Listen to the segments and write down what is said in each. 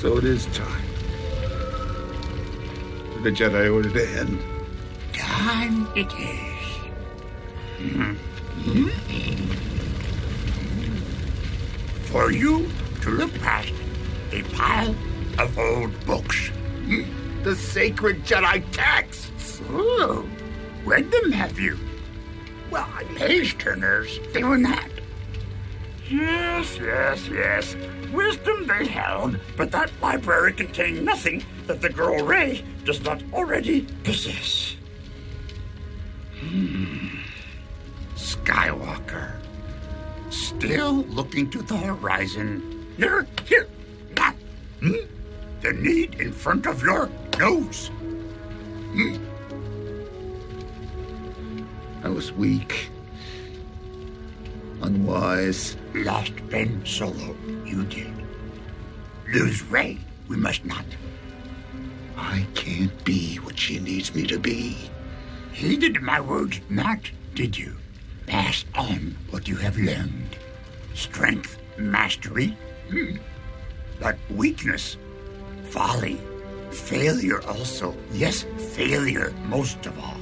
So it is time for the Jedi Order to end. Time it is. Hmm? For you to look past a pile of old books. Hmm? The sacred Jedi texts! Ooh, read them, have you? Well, I'm page turners, they were not. Yes, yes, yes. Wisdom they held, but that library contained nothing that the girl Rey does not already possess. Hmm. Skywalker. Still looking to the horizon. Here, here, now. Hmm? The need in front of your nose. Hmm? I was weak. Unwise. Lost Ben Solo, you did. Lose Rey, we must not. I can't be what she needs me to be. Heeded my words not, did you? Pass on what you have learned. Strength, mastery, hmm. but weakness, folly, failure also. Yes, failure most of all.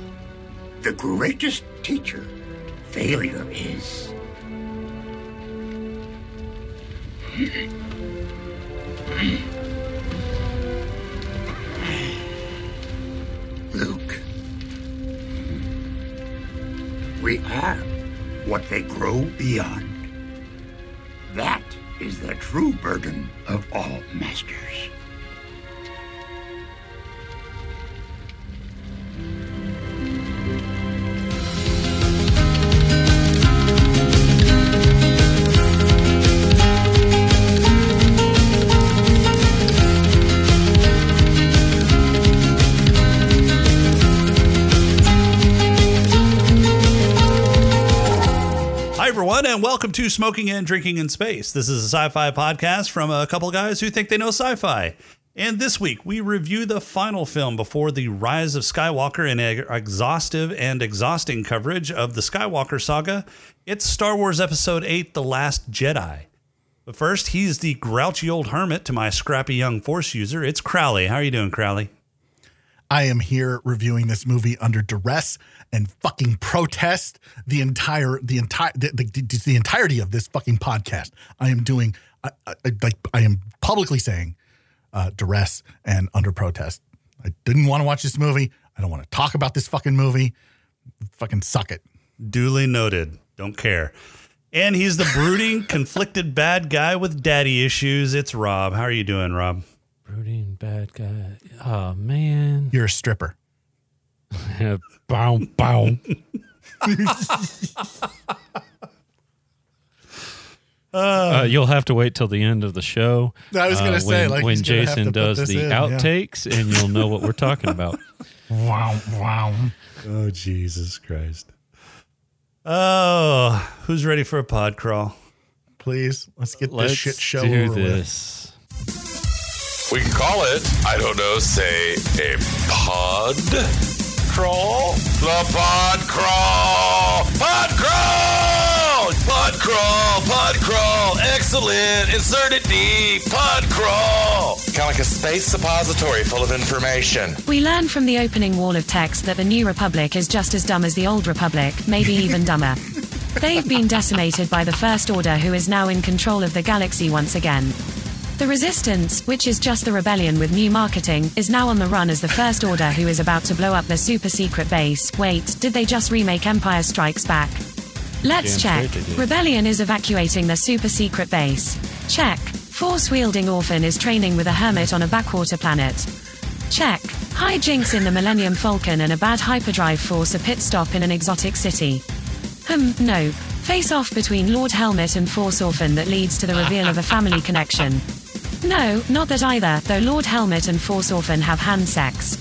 The greatest teacher, failure is. Luke. We are what they grow beyond. That is the true burden of all masters. Everyone, and welcome to Smoking and Drinking in Space. This is a sci fi podcast from a couple guys who think they know sci fi. And this week, we review the final film before the rise of Skywalker in a exhaustive and exhausting coverage of the Skywalker saga. It's Star Wars Episode 8 The Last Jedi. But first, he's the grouchy old hermit to my scrappy young Force user. It's Crowley. How are you doing, Crowley? I am here reviewing this movie under duress and fucking protest the entire the entire the, the, the entirety of this fucking podcast. I am doing I, I, like I am publicly saying uh, duress and under protest. I didn't want to watch this movie. I don't want to talk about this fucking movie. Fucking suck it. Duly noted. Don't care. And he's the brooding, conflicted bad guy with daddy issues. It's Rob. How are you doing, Rob? Brooding bad guy. Oh man. You're a stripper. bow bow. Uh, you'll have to wait till the end of the show. I was gonna uh, say, when, like, when he's gonna have to Jason does the in, yeah. outtakes, and you'll know what we're talking about. Wow, wow. Oh, Jesus Christ. Oh, who's ready for a pod crawl? Please, let's get Let's this shit show do over with. We can call it, I don't know, say a pod crawl? The pod crawl! Pod crawl! Pod crawl! Pod crawl! Excellent! Insert it deep! Pod crawl! Kind of like a space suppository full of information. We learn from the opening wall of text that the New Republic is just as dumb as the Old Republic, maybe even dumber. They've been decimated by the First Order, who is now in control of the galaxy once again. The Resistance, which is just the rebellion with new marketing, is now on the run as the First Order, who is about to blow up their super secret base. Wait, did they just remake Empire Strikes Back? Let's Damn check. straight they did. Rebellion is evacuating their super secret base. Check. Force wielding orphan is training with a hermit on a backwater planet. Check. Hijinks in the Millennium Falcon and a bad hyperdrive force a pit stop in an exotic city. Hmm, no. Face off between Lord Helmet and Force Orphan that leads to the reveal of a family connection. No, not that either, though Lord Helmet and Force Orphan have hand sex.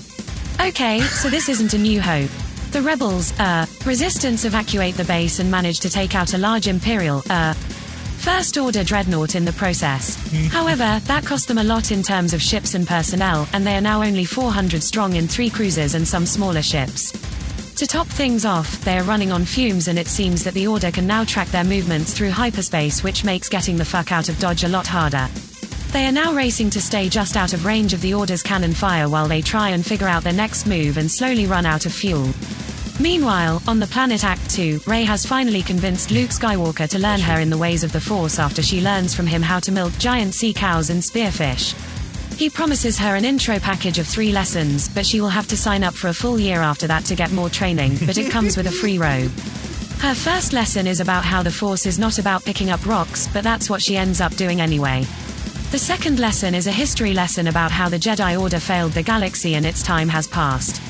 Okay, so this isn't a new hope. The rebels, uh, resistance evacuate the base and manage to take out a large Imperial, uh, First Order dreadnought in the process. However, that cost them a lot in terms of ships and personnel, and they are now only 400 strong in three cruisers and some smaller ships. To top things off, they are running on fumes, and it seems that the Order can now track their movements through hyperspace, which makes getting the fuck out of Dodge a lot harder. They are now racing to stay just out of range of the Order's cannon fire while they try and figure out their next move and slowly run out of fuel. Meanwhile, on the planet Ahch-To, Rey has finally convinced Luke Skywalker to learn her in the ways of the Force after she learns from him how to milk giant sea cows and spearfish. He promises her an intro package of three lessons, but she will have to sign up for a full year after that to get more training, but it comes with a free robe. Her first lesson is about how the Force is not about picking up rocks, but that's what she ends up doing anyway. The second lesson is a history lesson about how the Jedi Order failed the galaxy and its time has passed.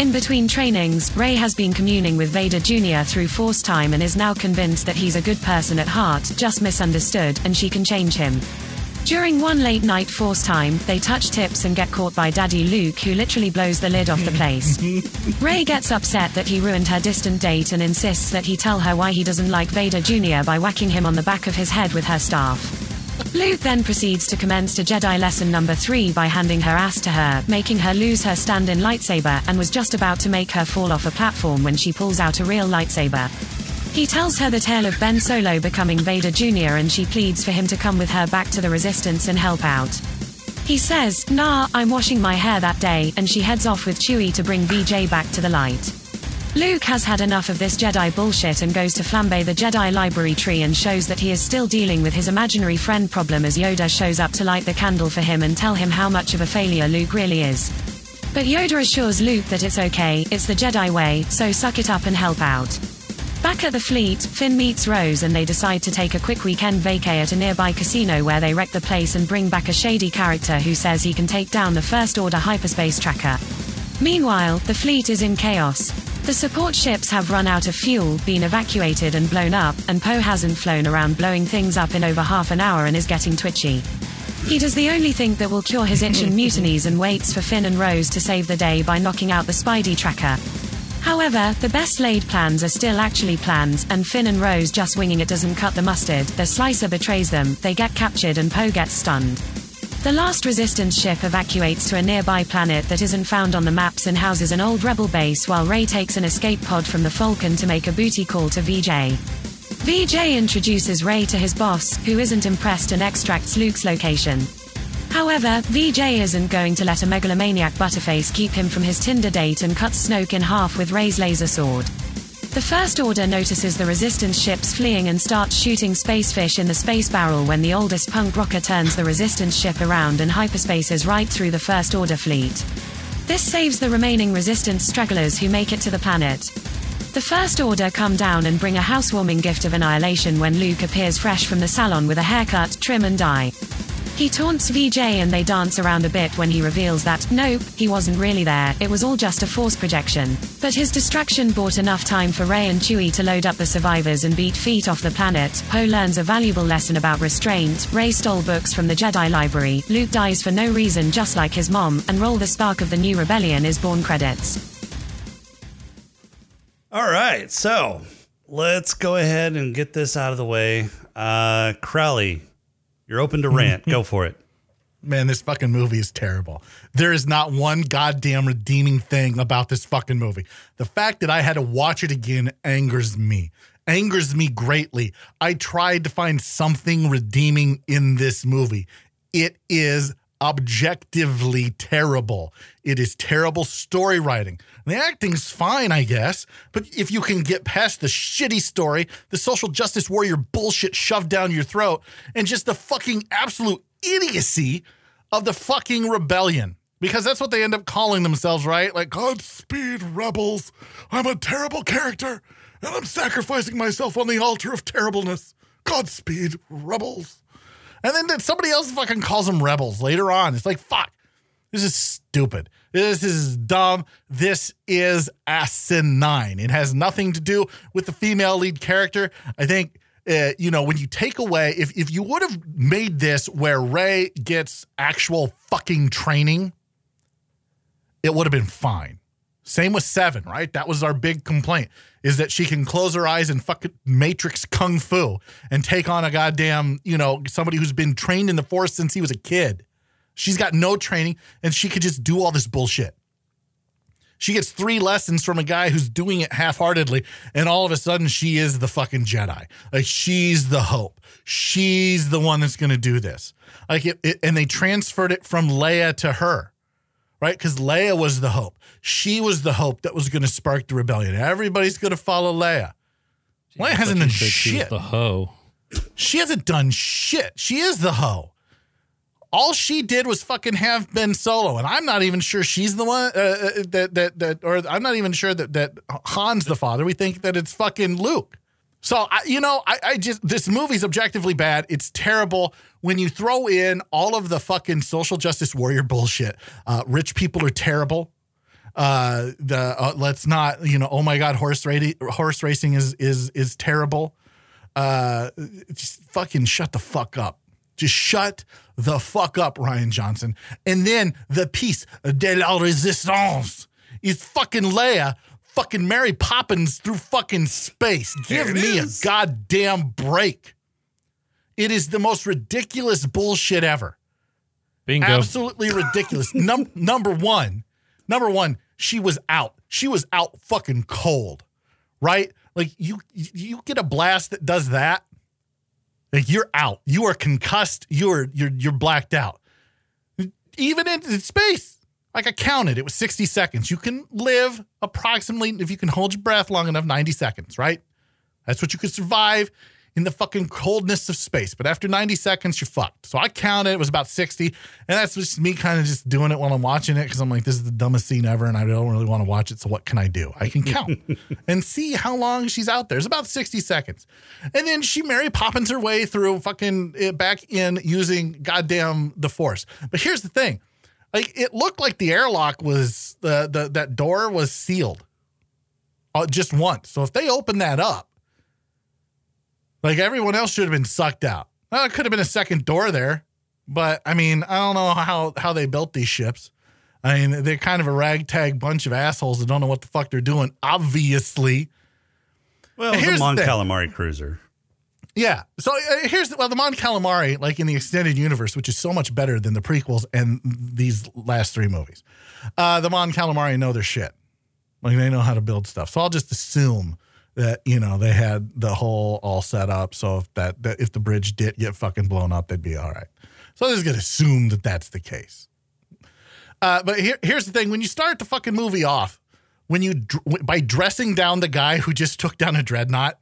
In between trainings, Rey has been communing with Vader Jr. through Force time and is now convinced that he's a good person at heart, just misunderstood, and she can change him. During one late night Force time, they touch tips and get caught by Daddy Luke, who literally blows the lid off the place. Rey gets upset that he ruined her distant date and insists that he tell her why he doesn't like Vader Jr. by whacking him on the back of his head with her staff. Luke then proceeds to commence to Jedi lesson number three by handing her ass to her, making her lose her stand in lightsaber, and was just about to make her fall off a platform when she pulls out a real lightsaber. He tells her the tale of Ben Solo becoming Vader Jr., and she pleads for him to come with her back to the Resistance and help out. He says, Nah, I'm washing my hair that day, and she heads off with Chewie to bring VJ back to the light. Luke has had enough of this Jedi bullshit and goes to flambe the Jedi library tree and shows that he is still dealing with his imaginary friend problem as Yoda shows up to light the candle for him and tell him how much of a failure Luke really is. But Yoda assures Luke that it's okay, it's the Jedi way, so suck it up and help out. Back at the fleet, Finn meets Rose and they decide to take a quick weekend vacay at a nearby casino where they wreck the place and bring back a shady character who says he can take down the First Order hyperspace tracker. Meanwhile, the fleet is in chaos. The support ships have run out of fuel, been evacuated and blown up, and Poe hasn't flown around blowing things up in over half an hour and is getting twitchy. He does the only thing that will cure his itch and mutinies and waits for Finn and Rose to save the day by knocking out the Spidey tracker. However, the best laid plans are still actually plans, and Finn and Rose just winging it doesn't cut the mustard. The slicer betrays them, they get captured, and Poe gets stunned. The last resistance ship evacuates to a nearby planet that isn't found on the maps and houses an old rebel base while Rey takes an escape pod from the Falcon to make a booty call to VJ. VJ introduces Rey to his boss, who isn't impressed and extracts Luke's location. However, VJ isn't going to let a megalomaniac Butterface keep him from his Tinder date and cuts Snoke in half with Rey's laser sword. The First Order notices the Resistance ships fleeing and starts shooting spacefish in the space barrel when the oldest punk rocker turns the Resistance ship around and hyperspaces right through the First Order fleet. This saves the remaining Resistance stragglers who make it to the planet. The First Order come down and bring a housewarming gift of annihilation when Luke appears fresh from the salon with a haircut, trim and dye. He taunts VJ and they dance around a bit when he reveals that, nope, he wasn't really there, it was all just a force projection. But his distraction bought enough time for Rey and Chewie to load up the survivors and beat feet off the planet. Poe learns a valuable lesson about restraint, Rey stole books from the Jedi library, Luke dies for no reason just like his mom, and Roll the Spark of the New Rebellion is born credits. All right, so let's go ahead and get this out of the way. Uh, Crowley, you're open to rant. Go for it. Man, this fucking movie is terrible. There is not one goddamn redeeming thing about this fucking movie. The fact that I had to watch it again angers me. Angers me greatly. I tried to find something redeeming in this movie. It is objectively terrible. It is terrible story writing. The acting's fine, I guess, but if you can get past the shitty story, the social justice warrior bullshit shoved down your throat, and just the fucking absolute idiocy of the fucking rebellion. Because that's what they end up calling themselves, right? Like, Godspeed, rebels. I'm a terrible character, and I'm sacrificing myself on the altar of terribleness. Godspeed, rebels. And then somebody else fucking calls them rebels later on. It's like, fuck. This is stupid. This is dumb. This is asinine. It has nothing to do with the female lead character. I think, uh, you know, when you take away, if, if you would have made this where Rey gets actual fucking training, it would have been fine. Same with Seven, right? That was our big complaint is that she can close her eyes and fucking matrix kung fu and take on a goddamn, you know, somebody who's been trained in the force since he was a kid. She's got no training and she could just do all this bullshit. She gets three lessons from a guy who's doing it half heartedly, and all of a sudden she is the fucking Jedi. Like she's the hope. She's the one that's going to do this. Like it, it, and they transferred it from Leia to her, right? Because Leia was the hope. She was the hope that was going to spark the rebellion. Everybody's going to follow Leia. Leia hasn't done she shit. the hoe. She hasn't done shit. She is the hoe. All she did was fucking have Ben Solo, and I'm not even sure she's the one uh, uh, that that that, or I'm not even sure that that Han's the father. We think that it's fucking Luke. So I, you know, I, I just this movie's objectively bad. It's terrible when you throw in all of the fucking social justice warrior bullshit. Uh, rich people are terrible. Uh, the uh, let's not, you know, oh my god, horse racing, horse racing is is is terrible uh, just fucking shut the fuck up. Just shut the fuck up, Rian Johnson. And then the piece de la resistance is fucking Leia, fucking Mary Poppins through fucking space. Give me is. a goddamn break. It is the most ridiculous bullshit ever. Bingo. Absolutely ridiculous. Num- number one, number one, she was out. She was out fucking cold, right? Like you, you get a blast that does that, like you're out. You are concussed. You're you're you're blacked out. Even in, in space, like I counted, it was 60 seconds. You can live approximately if you can hold your breath long enough, 90 seconds, right? That's what you could survive in the fucking coldness of space. But after 90 seconds, you're fucked. So I counted, it was about 60. And that's just me kind of just doing it while I'm watching it because I'm like, this is the dumbest scene ever and I don't really want to watch it. So what can I do? I can count and see how long she's out there. It's about 60 seconds. And then she Mary Poppins her way through fucking it back in using goddamn the force. But here's the thing. Like it looked like the airlock was the, the that door was sealed uh, just once. So if they open that up, like everyone else should have been sucked out. Well, it could have been a second door there, but I mean, I don't know how how they built these ships. I mean, they're kind of a ragtag bunch of assholes that don't know what the fuck they're doing. Obviously, Well, it was a the Mon. Calamari cruiser. Yeah. So uh, here's the, well, the Mon Calamari, like in the extended universe, which is so much better than the prequels and these last three movies. Uh, the Mon Calamari know their shit. Like they know how to build stuff. So I'll just assume that you know they had the whole all set up. So if that, that if the bridge did get fucking blown up, they'd be all right. So I'm just gonna assume that that's the case. Uh, but here, here's the thing: when you start the fucking movie off, when you by dressing down the guy who just took down a dreadnought,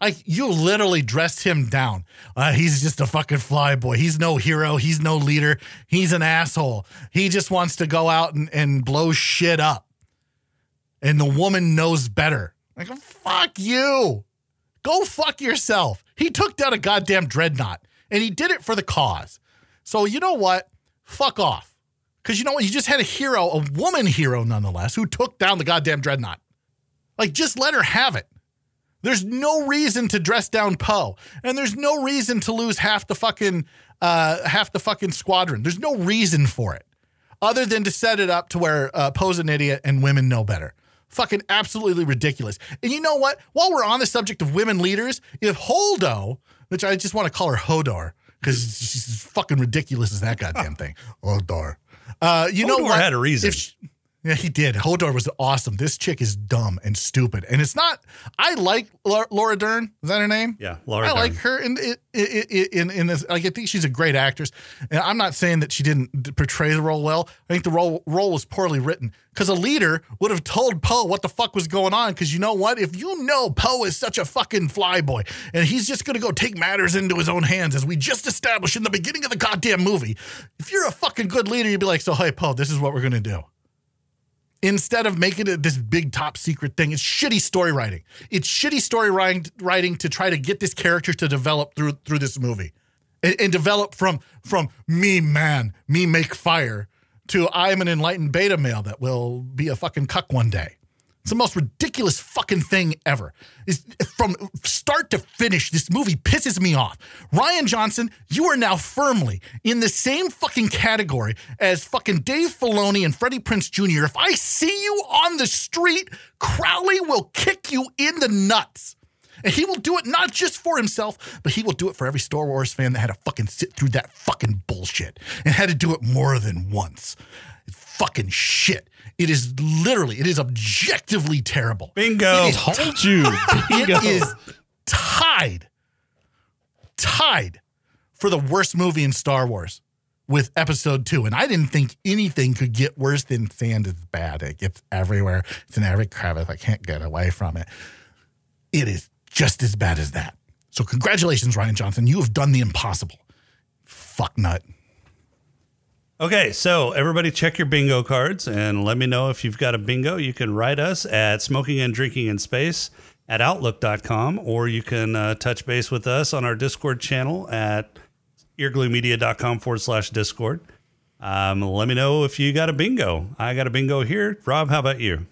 like you literally dressed him down. Uh, he's just a fucking fly boy. He's no hero. He's no leader. He's an asshole. He just wants to go out and, and blow shit up. And the woman knows better. Like, fuck you. Go fuck yourself. He took down a goddamn dreadnought and he did it for the cause. So you know what? Fuck off. Because you know what? You just had a hero, a woman hero nonetheless, who took down the goddamn dreadnought. Like, just let her have it. There's no reason to dress down Poe, and there's no reason to lose half the fucking uh, half the fucking squadron. There's no reason for it, other than to set it up to where uh, Poe's an idiot and women know better. Fucking absolutely ridiculous. And you know what? While we're on the subject of women leaders, if Holdo, which I just want to call her Hodor because she's fucking ridiculous as that goddamn thing, Hodor. Uh, you know Hodor what? had a reason. If she- yeah, he did. Hodor was awesome. This chick is dumb and stupid, and it's not. I like Laura Dern. Is that her name? Yeah, Laura I like Dern. her in in in, in this. Like, I think she's a great actress. And I'm not saying that she didn't portray the role well. I think the role role was poorly written because a leader would have told Poe what the fuck was going on. Because you know what? If you know Poe is such a fucking flyboy and he's just going to go take matters into his own hands, as we just established in the beginning of the goddamn movie, if you're a fucking good leader, you'd be like, "So hey, Poe, this is what we're going to do." Instead of making it this big top secret thing. It's shitty story writing. It's shitty story writing, to try to get this character to develop through through this movie, and, and develop from from me man, me make fire to I'm an enlightened beta male that will be a fucking cuck one day. It's the most ridiculous fucking thing ever. Is from start to finish, this movie pisses me off. Rian Johnson, you are now firmly in the same fucking category as fucking Dave Filoni and Freddie Prinze Jr. If I see you on the street, Crowley will kick you in the nuts. And he will do it not just for himself, but he will do it for every Star Wars fan that had to fucking sit through that fucking bullshit and had to do it more than once. Fucking shit. It is literally, it is objectively terrible. Bingo. It is Told you. Bingo. it is tied, tied for the worst movie in Star Wars with episode two. And I didn't think anything could get worse than sand is bad. It gets everywhere. It's in every crevice. I can't get away from it. It is just as bad as that. So congratulations, Rian Johnson. You have done the impossible. Fuck nut. Okay, so everybody check your bingo cards and let me know if you've got a bingo. You can write us at smoking and drinking in space at outlook.com or you can uh, touch base with us on our Discord channel at eargluemedia.com forward slash Discord. Um, let me know if you got a bingo. I got a bingo here. Rob, how about you?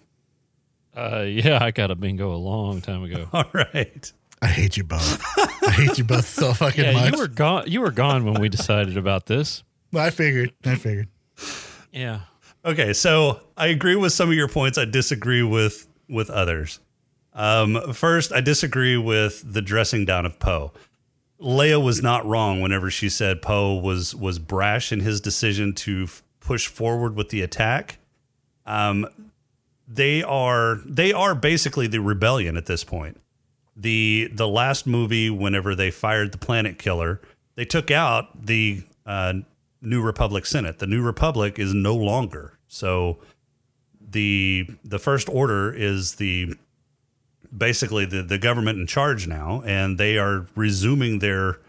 Uh, yeah, I got a bingo a long time ago. All right. I hate you both. I hate you both so fucking Yeah, much. you were gone. You were gone when we decided about this. I figured. I figured. Yeah. Okay, so I agree with some of your points. I disagree with with others. Um, first, I disagree with the dressing down of Poe. Leia was not wrong whenever she said Poe was was brash in his decision to f- push forward with the attack. Um, they are they are basically the rebellion at this point. The the last movie, whenever they fired the planet killer, they took out the uh, New Republic Senate. The New Republic is no longer. So the the First Order is the basically the, the government in charge now, and they are resuming their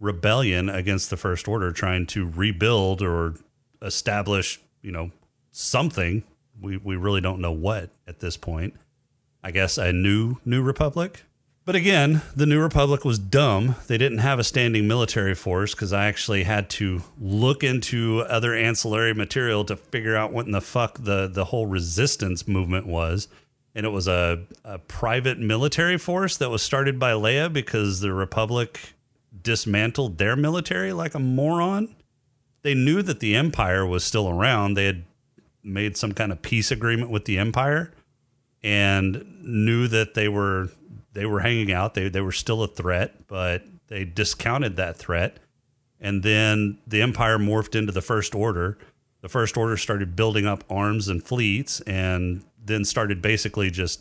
rebellion against the First Order, trying to rebuild or establish, you know, something. We we really don't know what at this point. I guess a new New Republic. But again, the New Republic was dumb. They didn't have a standing military force because I actually had to look into other ancillary material to figure out what in the fuck the, the whole resistance movement was. And it was a, a private military force that was started by Leia because the Republic dismantled their military like a moron. They knew that the Empire was still around. They had made some kind of peace agreement with the Empire and knew that they were they were hanging out. They they were still a threat, but they discounted that threat. And then the empire morphed into the first order. The first order started building up arms and fleets and then started basically just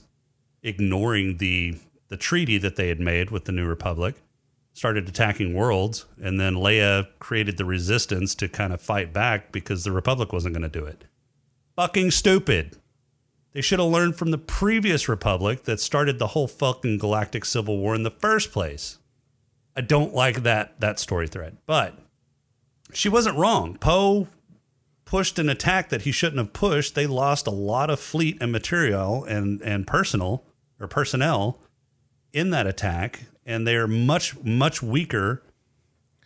ignoring the the treaty that they had made with the new republic. Started attacking worlds and then Leia created the resistance to kind of fight back because the republic wasn't going to do it. Fucking stupid. They should have learned from the previous republic that started the whole fucking galactic civil war in the first place. I don't like that that story thread, but she wasn't wrong. Poe pushed an attack that he shouldn't have pushed. They lost a lot of fleet and material and and personal or personnel in that attack, and they're much much weaker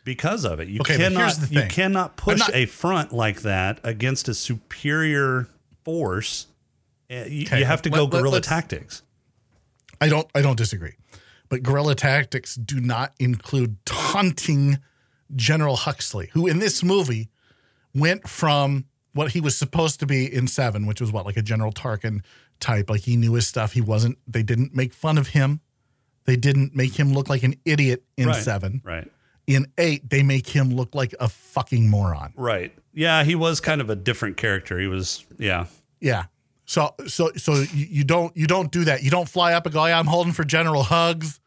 because of it. You Okay, cannot you cannot push not- a front like that against a superior force. Uh, You, Okay, you have to go let- guerrilla let's- tactics. I don't I don't disagree. But guerrilla tactics do not include taunting General Huxley, who in this movie went from what he was supposed to be in Seven, which was what, like a General Tarkin type. Like he knew his stuff. He wasn't they didn't make fun of him. They didn't make him look like an idiot in Right. seven. Right. In eight, they make him look like a fucking moron. Right. Yeah, he was kind of a different character. He was, yeah. Yeah. So so so you, don't you don't do that. You don't fly up and go, "Yeah, I'm holding for General Hugs,"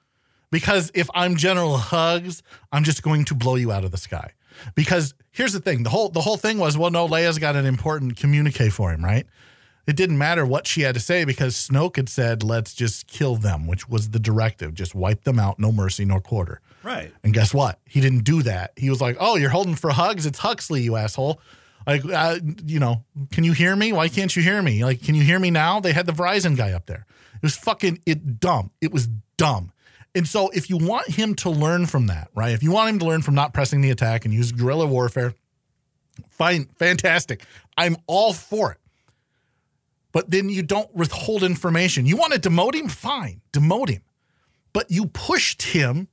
because if I'm General Hugs, I'm just going to blow you out of the sky. Because here's the thing: the whole the whole thing was, well, no, Leia's got an important communique for him, right? It didn't matter what she had to say because Snoke had said, "Let's just kill them," which was the directive: just wipe them out, no mercy, no quarter. Right. And guess what? He didn't do that. He was like, "Oh, you're holding for hugs? It's Huxley, you asshole." Like, uh, you know, can you hear me? Why can't you hear me? Like, can you hear me now? They had the Verizon guy up there. It was fucking it dumb. It was dumb. And so, if you want him to learn from that, right? If you want him to learn from not pressing the attack and use guerrilla warfare, fine, fantastic. I'm all for it. But then you don't withhold information. You want to demote him? Fine, demote him. But you pushed him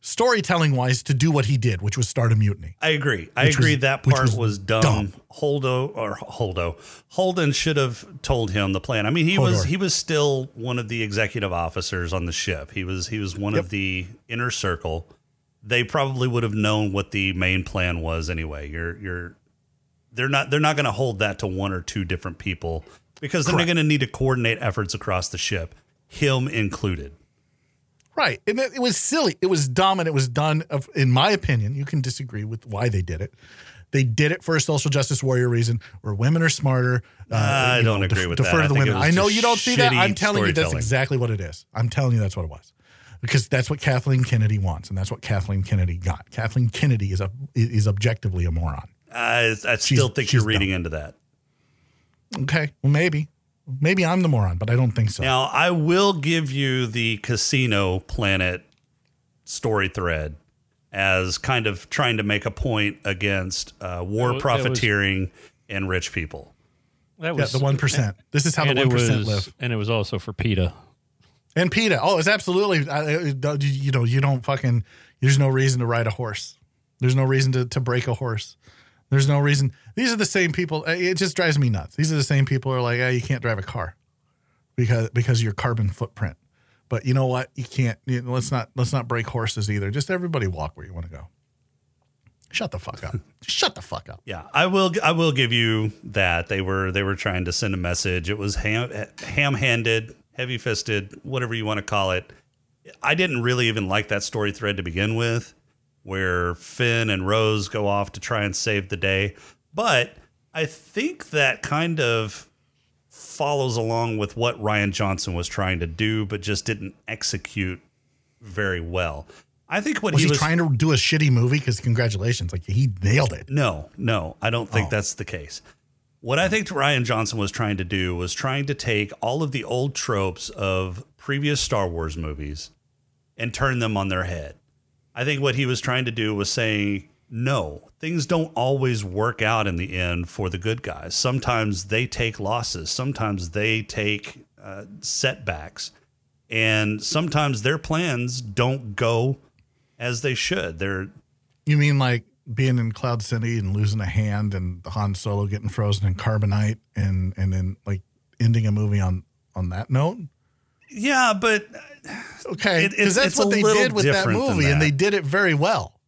storytelling wise to do what he did, which was start a mutiny. I agree. I Which was- agree that part was was, dumb. dumb. Holdo or Holdo. Holden should have told him the plan. I mean, he was he was still one of the executive officers on the ship. He was he was one Yep. of the inner circle. They probably would have known what the main plan was anyway. You're you're they're not they're not going to hold that to one or two different people because then Correct. they're going to need to coordinate efforts across the ship, him included. Right. And it, was silly. It was dumb and it was done of in my opinion, you can disagree with why they did it. They did it for a social justice warrior reason where women are smarter. Uh, I don't agree with that. defer I to the women. I know you don't see that. I'm telling you that's exactly what it is. I'm telling you that's what it was. Because that's what Kathleen Kennedy wants, and that's what Kathleen Kennedy got. Kathleen Kennedy is a is objectively a moron. I, I She's- still think you're reading dumb. into that. Okay, well maybe, maybe I'm the moron, but I don't think so. Now, I will give you the casino planet story thread as kind of trying to make a point against uh, war was- profiteering and rich people. That yeah, the one percent. This is how the one it percent was, live. and it was also for PETA. And PETA. Oh, it's absolutely. I- I- You know, you don't fucking. There's no reason to ride a horse. There's no reason to, to break a horse. There's no reason. These are the same people. uh, It just drives me nuts. These are the same people who are like, hey, you can't drive a car because because of your carbon footprint. But you know what? You can't. You know, let's not let's not break horses either. Just everybody walk where you want to go. Shut the fuck up. Shut the fuck up. Yeah, I will. I will give you that they were they were trying to send a message. It was ham ham handed, heavy fisted, whatever you want to call it. I didn't really even like that story thread to begin with, where Finn and Rose go off to try and save the day. But I think that kind of follows along with what Rian Johnson was trying to do, but just didn't execute very well. I think what Was he he, was trying to do a shitty movie? Because congratulations, like he nailed it. no, no, I don't think Oh. that's the case. What I think Rian Johnson was trying to do was trying to take all of the old tropes of previous Star Wars movies and turn them on their head. I think what he was trying to do was saying, no, things don't always work out in the end for the good guys. Sometimes they take losses, sometimes they take uh, setbacks, and sometimes their plans don't go as they should. They're You mean like being in Cloud City and losing a hand and Han Solo getting frozen in carbonite and and then like ending a movie on on that note? yeah, but Okay, It- because that's what they did with that movie, and they did it very well.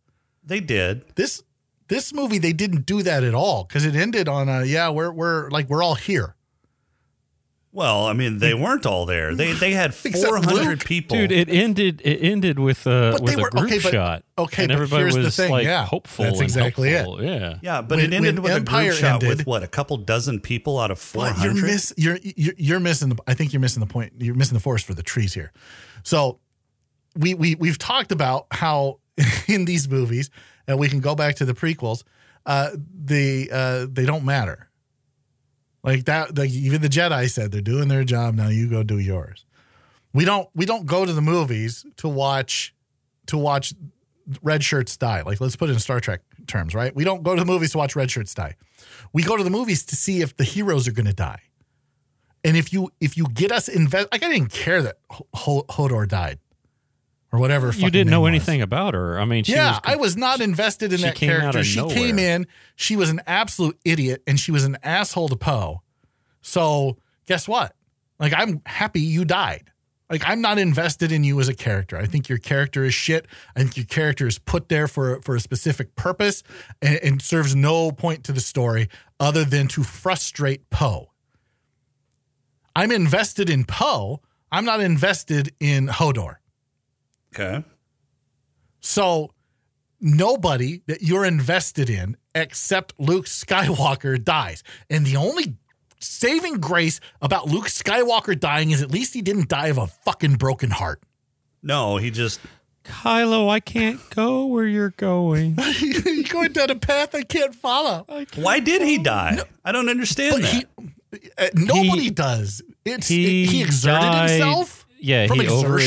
they did. This this movie they didn't do that at all because it ended on a yeah we're we're like we're all here. Well, I mean, they weren't all there. They they had four hundred people. Dude, it ended. It ended with a But with they a group okay, but- shot. okay, and but everybody here's the was thing, like yeah. hopeful. That's and exactly it. Yeah. yeah, but When- it ended when with a Empire group shot with what a couple dozen people out of four hundred. You're miss you're, you're you're missing the I think you're missing the point. You're missing the forest for the trees here. So we we we've talked about how in these movies, and we can go back to the prequels, uh, the uh, they don't matter. Like that, like even the Jedi said they're doing their job. Now you go do yours. We don't we don't go to the movies to watch to watch red shirts die. Like let's put it in Star Trek terms, right? We don't go to the movies to watch red shirts die. We go to the movies to see if the heroes are going to die. And if you if you get us invest, like I didn't care that Hodor died or whatever. You didn't know was. anything about her. I mean, she yeah, was, I was not invested in that character. She nowhere. came in, she was an absolute idiot, and she was an asshole to Poe. So guess what? Like I'm happy you died. Like I'm not invested in you as a character. I think your character is shit. I think your character is put there for for a specific purpose and, and serves no point to the story other than to frustrate Poe. I'm invested in Poe. I'm not invested in Hodor. Okay, So nobody that you're invested in except Luke Skywalker dies. And the only saving grace about Luke Skywalker dying is at least he didn't die of a fucking broken heart. no, he just Kylo, I can't go where you're going. You're going down a path I can't follow. why did he die? I don't understand But that. he, uh, nobody He- does. It's he he, exerted died- himself. yeah, from he over-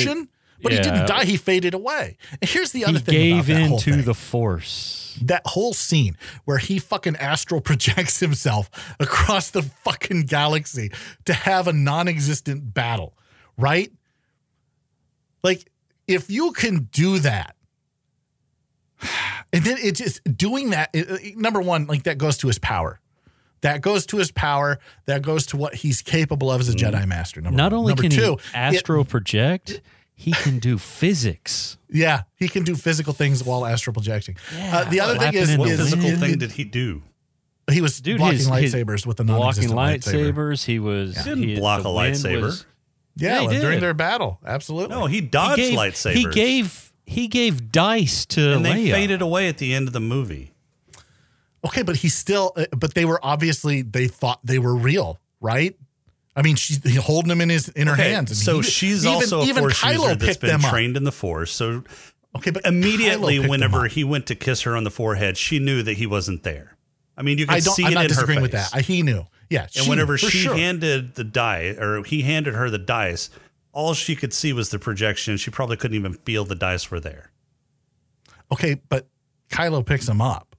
but he didn't die. He faded away. And here's the He other thing He gave in to the Force. that whole scene where he fucking astral projects himself across the fucking galaxy to have a non-existent battle, right? Like if you can do that and then it just doing that it- number 1 like that goes to his power. That goes to his power. That goes to what he's capable of as a mm. Jedi Master. Number Not one. only number can two, he astral project, he can do physics. yeah, he can do physical things while astral projecting. uh, the other thing is, in the what is physical wind. thing did he do? He was Dude, blocking his- his lightsabers with the blocking non-existent lightsaber. lightsabers. He was He didn't he- block a lightsaber. was- Yeah, Yeah, during their battle, absolutely. No, he he dodged gave, lightsabers. He gave he gave dice to and they Leia. faded away at the end of the movie. Okay, but he still, uh, but they were obviously they thought they were real, right? I mean, she's holding him in his in her Okay, hands. and so he- she's even, also a even force Kylo user that's picked been them up. trained in the force. So Okay, but immediately, Kylo picked them whenever he went to kiss her on the forehead, she knew that he wasn't there. I mean, you could I don't, see I'm it not in her disagreeing with that. I, he knew. Yeah, and she whenever knew, she sure. handed the die, or he handed her the dice, all she could see was the projection. She probably couldn't even feel the dice were there. okay, but Kylo picks him up.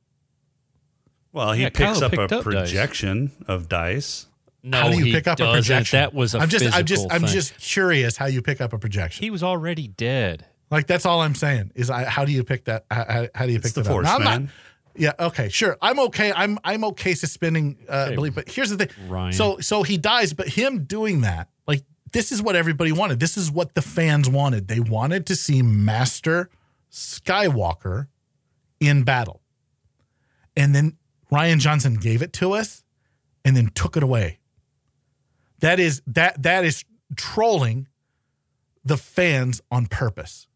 Well, he Yeah, picks Kylo up a up dice. projection of dice. No, how do you he pick up a doesn't. projection? That was a I'm just, I'm just, physical I'm just curious how you pick up a projection. He was already dead. Like that's all I'm saying is, I, how do you pick that? How, how- how do you It's pick the that up? force, Now, I'm man. Not, yeah. Okay. Sure. I'm okay. I'm I'm okay suspending uh, Hey, belief. But here's the thing. Ryan. So so he dies, but him doing that, like this is what everybody wanted. This is what the fans wanted. They wanted to see Master Skywalker in battle, and then Rian Johnson gave it to us, and then took it away. That is that that is trolling the fans on purpose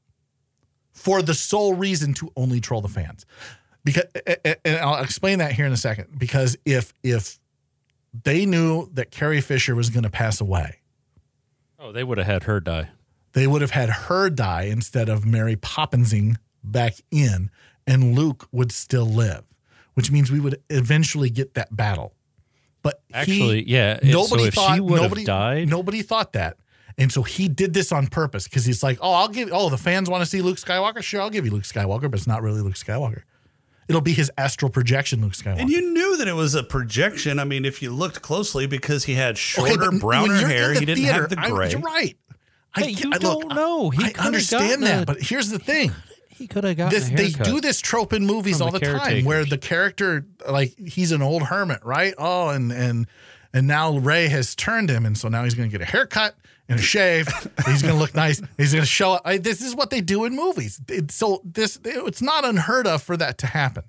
for the sole reason to only troll the fans. Because and I'll explain that here in a second. Because if if they knew that Carrie Fisher was going to pass away, Oh, they would have had her die. they would have had her die instead of Mary Poppinsing back in, and Luke would still live, which means we would eventually get that battle. But he- Actually, yeah, it- so nobody if thought would nobody died- Nobody thought that, and so he did this on purpose because he's like, "Oh, I'll give. Oh, the fans want to see Luke Skywalker. Sure, I'll give you Luke Skywalker, but it's not really Luke Skywalker. It'll be his astral projection, Luke Skywalker." And you knew that it was a projection. I mean, if you looked closely, because he had shorter, but when browner hair, the he didn't theater, have the I- gray. you're right. I, Hey, get- you I- look, don't know. He I understand gotten that, but here's the thing. He could have gotten this they do this trope in movies all the the time where the character like he's an old hermit right? Oh and and and now ray has turned him and so now he's going to get a haircut and a shave. He's going to look nice. He's going to show up. I, this is what they do in movies. It- so this it's not unheard of for that to happen.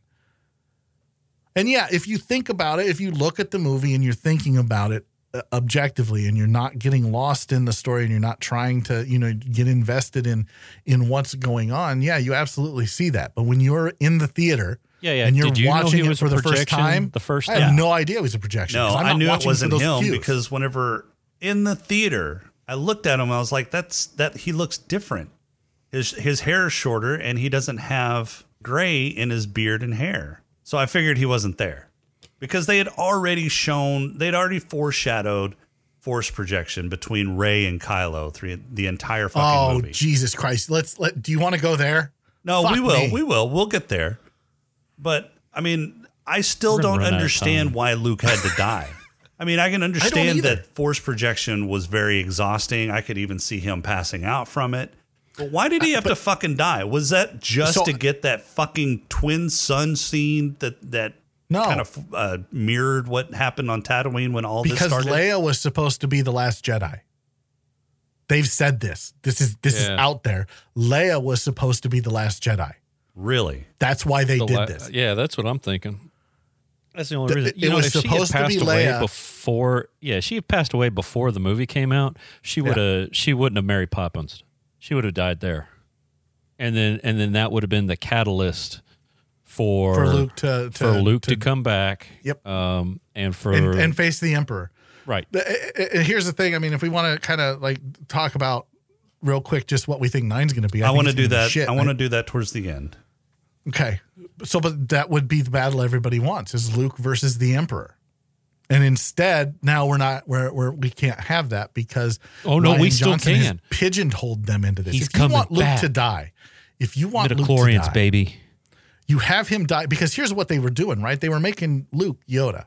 And yeah if you think about it if you look at the movie and you're thinking about it Uh, objectively and you're not getting lost in the story and you're not trying to you know get invested in in what's going on yeah you absolutely see that but when you're in the theater Yeah, yeah. and you're Did you know watching he it was for the first time the first i have no idea it was a projection No, 'cause I'm I not knew it wasn't those him cues. because whenever in the theater, I looked at him. I was like, "That's that he looks different. His his hair is shorter, and he doesn't have gray in his beard and hair. So I figured he wasn't there because they had already shown, they'd already foreshadowed force projection between Rey and Kylo through the entire fucking movie. oh movie. jesus christ let's let do you want to go there No, Fuck we will. me. We will. We'll get there. But I mean, I still We're don't run out of understand why Luke had to die. I mean, I can understand either. that force projection was very exhausting. I could even see him passing out from it. But why did he have to fucking die? Was that just So- to get that fucking twin sun scene that that No. kind of uh, mirrored what happened on Tatooine when all this because started? leia was supposed to be the last jedi they've said this this is this is out there leia was supposed to be the last jedi really? that's why they The did la- this Yeah, that's what I'm thinking. That's the only Th- reason. it You know, was if she had supposed to passed be away Leia. before, yeah, she had passed away before the movie came out. She would have. She wouldn't have Mary Poppins. She would have died there, and then and then that would have been the catalyst for for luke to, to for Luke to, to come back. Yep. Um, and for and, and face the emperor right. But, uh, uh, here's the thing. I mean, if we want to kind of like talk about real quick just what we think nine's going to be, I, think want to do that. Shit. I want to do that towards the end. Okay, so but that would be the battle everybody wants is Luke versus the Emperor, and instead now we're not we're, we're we can't have that because Oh, no, we still Johnson has can. pigeonholed them into this. He's if you want Luke back. to die, if you want Luke to die, baby. You have him die because here's what they were doing, right? They were making Luke Yoda.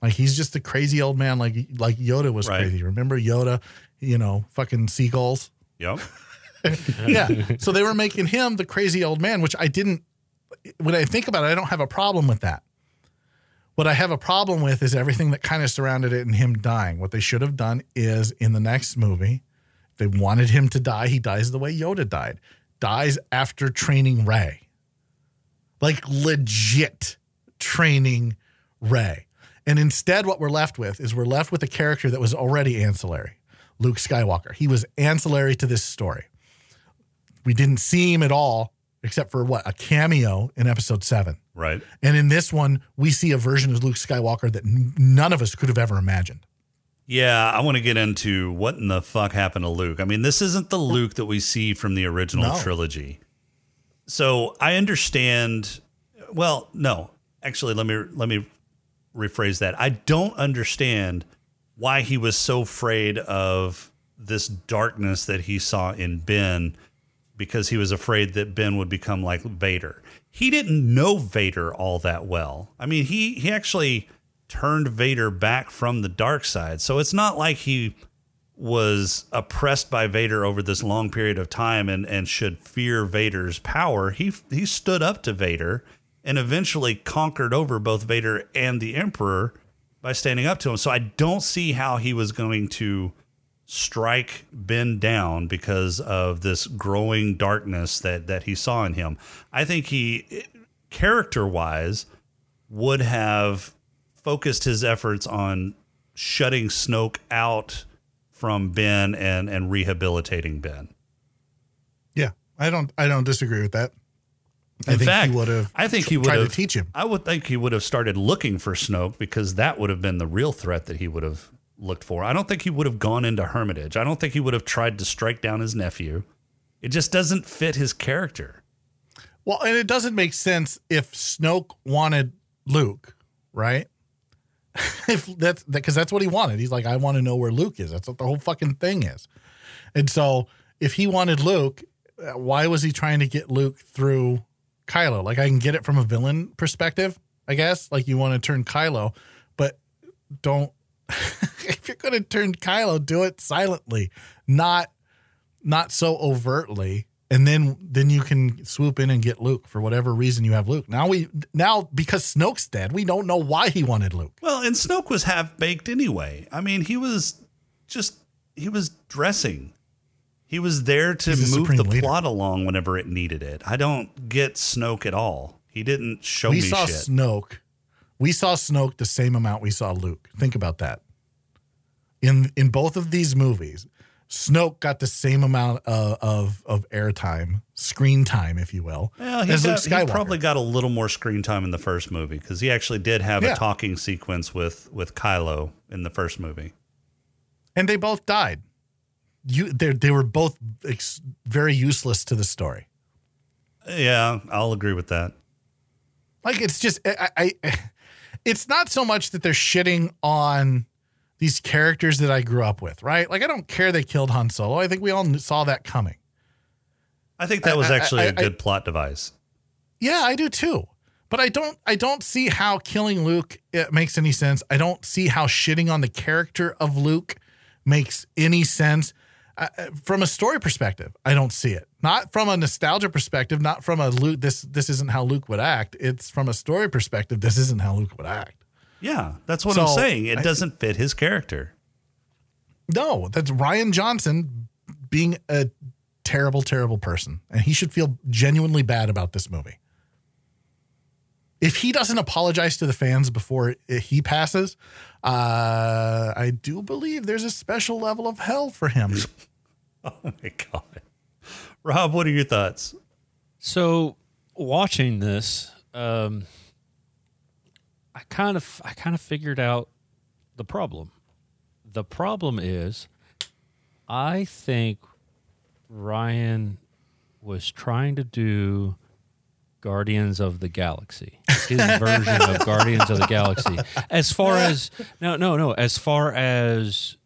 Like he's just a crazy old man, like like Yoda was Right. crazy. Remember Yoda? You know, fucking seagulls. Yep. Yeah. so they were making him the crazy old man, which I didn't. When I think about it, I don't have a problem with that. What I have a problem with is everything that kind of surrounded it and him dying. What they should have done is in the next movie, they wanted him to die. He dies the way Yoda died, dies after training Rey, like legit training Rey. And instead, what we're left with is we're left with a character that was already ancillary Luke Skywalker. He was ancillary to this story. We didn't see him at all, except for what? A cameo in episode seven. Right. And in this one, we see a version of Luke Skywalker that n- none of us could have ever imagined. Yeah, I want to get into what in the fuck happened to Luke. I mean, this isn't the Luke that we see from the original No. trilogy. So I understand. Well, no, actually, let me let me rephrase that. I don't understand why he was so afraid of this darkness that he saw in Ben because he was afraid that Ben would become like Vader. He didn't know Vader all that well. I mean, he he actually turned Vader back from the dark side. So it's not like he was oppressed by Vader over this long period of time and and should fear Vader's power. He he stood up to Vader and eventually conquered over both Vader and the Emperor by standing up to him. So I don't see how he was going to strike Ben down because of this growing darkness that that he saw in him. I think he character wise would have focused his efforts on shutting Snoke out from Ben and and rehabilitating Ben. Yeah, I don't I don't disagree with that. I In think fact, he would have. I think he would tried have to teach him. I would think he would have started looking for Snoke because that would have been the real threat that he would have looked for. I don't think he would have gone into Hermitage. I don't think he would have tried to strike down his nephew. It just doesn't fit his character. Well, and it doesn't make sense if Snoke wanted Luke, right? if that's because that's what he wanted. He's like, I want to know where Luke is. That's what the whole fucking thing is. And so, if he wanted Luke, uh, why was he trying to get Luke through Kylo? Like, I can get it from a villain perspective, I guess. Like, you want to turn Kylo, but don't. if you're going to turn Kylo, do it silently, not not so overtly and then then you can swoop in and get Luke for whatever reason you have Luke. Now we now because Snoke's dead, we don't know why he wanted Luke. Well, and Snoke was half baked anyway. I mean, he was just he was dressing. He was there to move the leader. plot along whenever it needed it. I don't get Snoke at all. He didn't show we me saw shit. Snoke. We saw Snoke the same amount we saw Luke. Think about that. In in both of these movies, Snoke got the same amount of of, of airtime, screen time, if you will, Well, he, got, he probably got a little more screen time in the first movie because he actually did have Yeah. a talking sequence with with Kylo in the first movie. and they both died. You, they they were both ex- very useless to the story. Yeah, I'll agree with that. Like it's just I, I it's not so much that they're shitting on these characters that I grew up with, right? Like I don't care they killed Han Solo. I think we all saw that coming. I think that was I- I- actually a I- good plot device. Yeah, I do too. But I don't I don't see how killing Luke it makes any sense. I don't see how shitting on the character of Luke makes any sense. Uh, uh, from a story perspective, I don't see it. Not from a nostalgia perspective, not from a Luke this this isn't how Luke would act. It's from a story perspective, this isn't how Luke would act. Yeah, that's what I'm saying. It I- doesn't fit his character. No, that's Rian Johnson being a terrible, terrible person. And he should feel genuinely bad about this movie. If he doesn't apologize to the fans before he passes, uh, I do believe there's a special level of hell for him. Oh my god, Rob, what are your thoughts? So watching this, um, I kind of I kind of figured out the problem. The problem is, I think Rian was trying to do Guardians of the Galaxy, his version of Guardians of the Galaxy. As far as no, no, no. As far as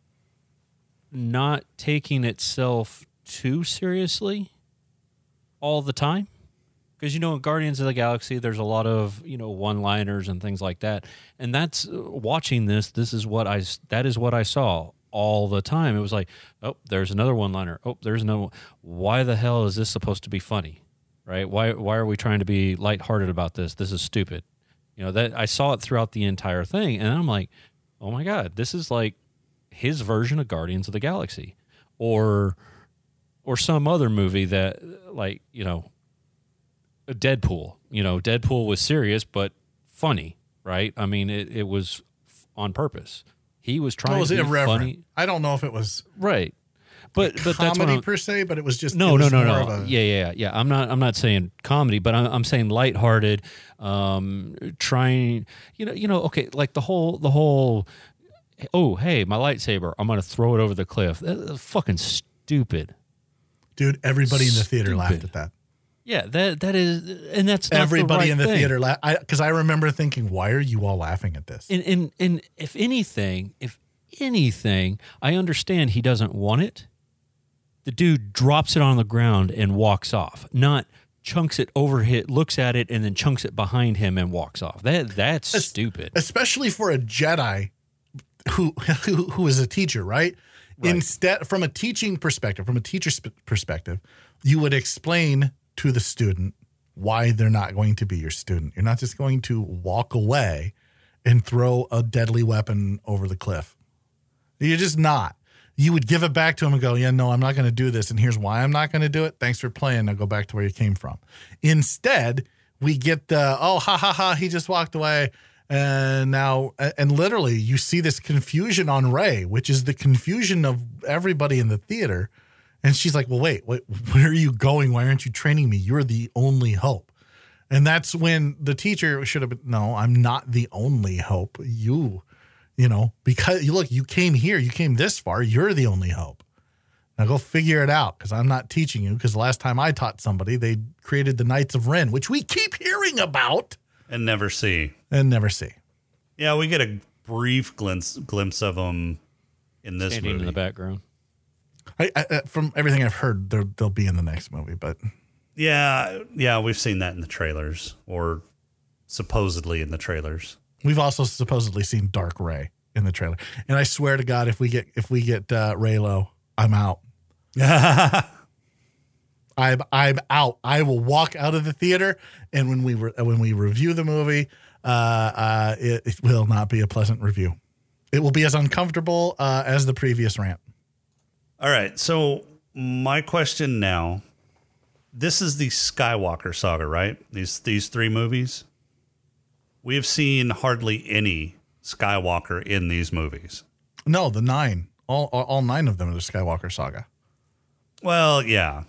not taking itself too seriously all the time because you know in guardians of the galaxy there's a lot of you know one liners and things like that. And that's uh, watching this this is what I that is what i saw all the time. It was like oh there's another one liner oh there's one. why the hell is this supposed to be funny? Right? Why why are we trying to be lighthearted about this? This is stupid. You know that i saw it throughout the entire thing and i'm like oh my god this is like his version of guardians of the galaxy or or some other movie that like you know Deadpool. You know, Deadpool was serious but funny. right? I mean, it, it was on purpose. He was trying It was to be irreverent. funny, I don't know if it was right? But but that's comedy per se, but it was just no no no no a- yeah yeah yeah i'm not i'm not saying comedy but i'm, I'm saying lighthearted um trying you know you know okay like the whole the whole oh hey my lightsaber i'm gonna throw it over the cliff that's fucking stupid dude. Everybody in the theater laughed at that. Yeah that that is and that's not Everybody the in the thing. theater because I, remember thinking, "Why are you all laughing at this?" and, and and if anything if anything i understand he doesn't want it the dude drops it on the ground and walks off not chunks it over hit looks at it and then chunks it behind him and walks off that that's Es- stupid especially for a Jedi who who, who is a teacher, right? Instead, from a teaching perspective, from a teacher's perspective, you would explain to the student why they're not going to be your student. You're not just going to walk away and throw a deadly weapon over the cliff. You're just not. You would give it back to him and go, "Yeah, no, I'm not going to do this, and here's why I'm not going to do it. Thanks for playing. Now go back to where you came from." Instead, we get the, "Oh, ha ha ha, he just walked away." And now, and literally, you see this confusion on Rey, which is the confusion of everybody in the theater. And she's like, "Well, wait, wait, where are you going? Why aren't you training me? You're the only hope." And that's when the teacher should have been, "No, I'm not the only hope. You, you know, because you look, you came here, you came this far. You're the only hope. Now go figure it out because I'm not teaching you. Because the last time I taught somebody, they created the Knights of Ren, which we keep hearing about and never see. and never see." Yeah, we get a brief glimpse glimpse of them in this standing movie. in the background I, I, uh, from everything I've heard, they'll be in the next movie, but Yeah, yeah, we've seen that in the trailers, or supposedly in the trailers. we've also supposedly seen Dark Rey in the trailer. And I swear to God, if we get if we get uh, Reylo, I'm out. I'm I'm out. I will walk out of the theater, and when we re- when we review the movie, uh, uh, it, it will not be a pleasant review. It will be as uncomfortable uh, as the previous rant. All right, so my question now: This is the Skywalker saga, right? These these three movies. We have seen hardly any Skywalker in these movies. No, the nine, all all, all nine of them are the Skywalker saga. Well, yeah,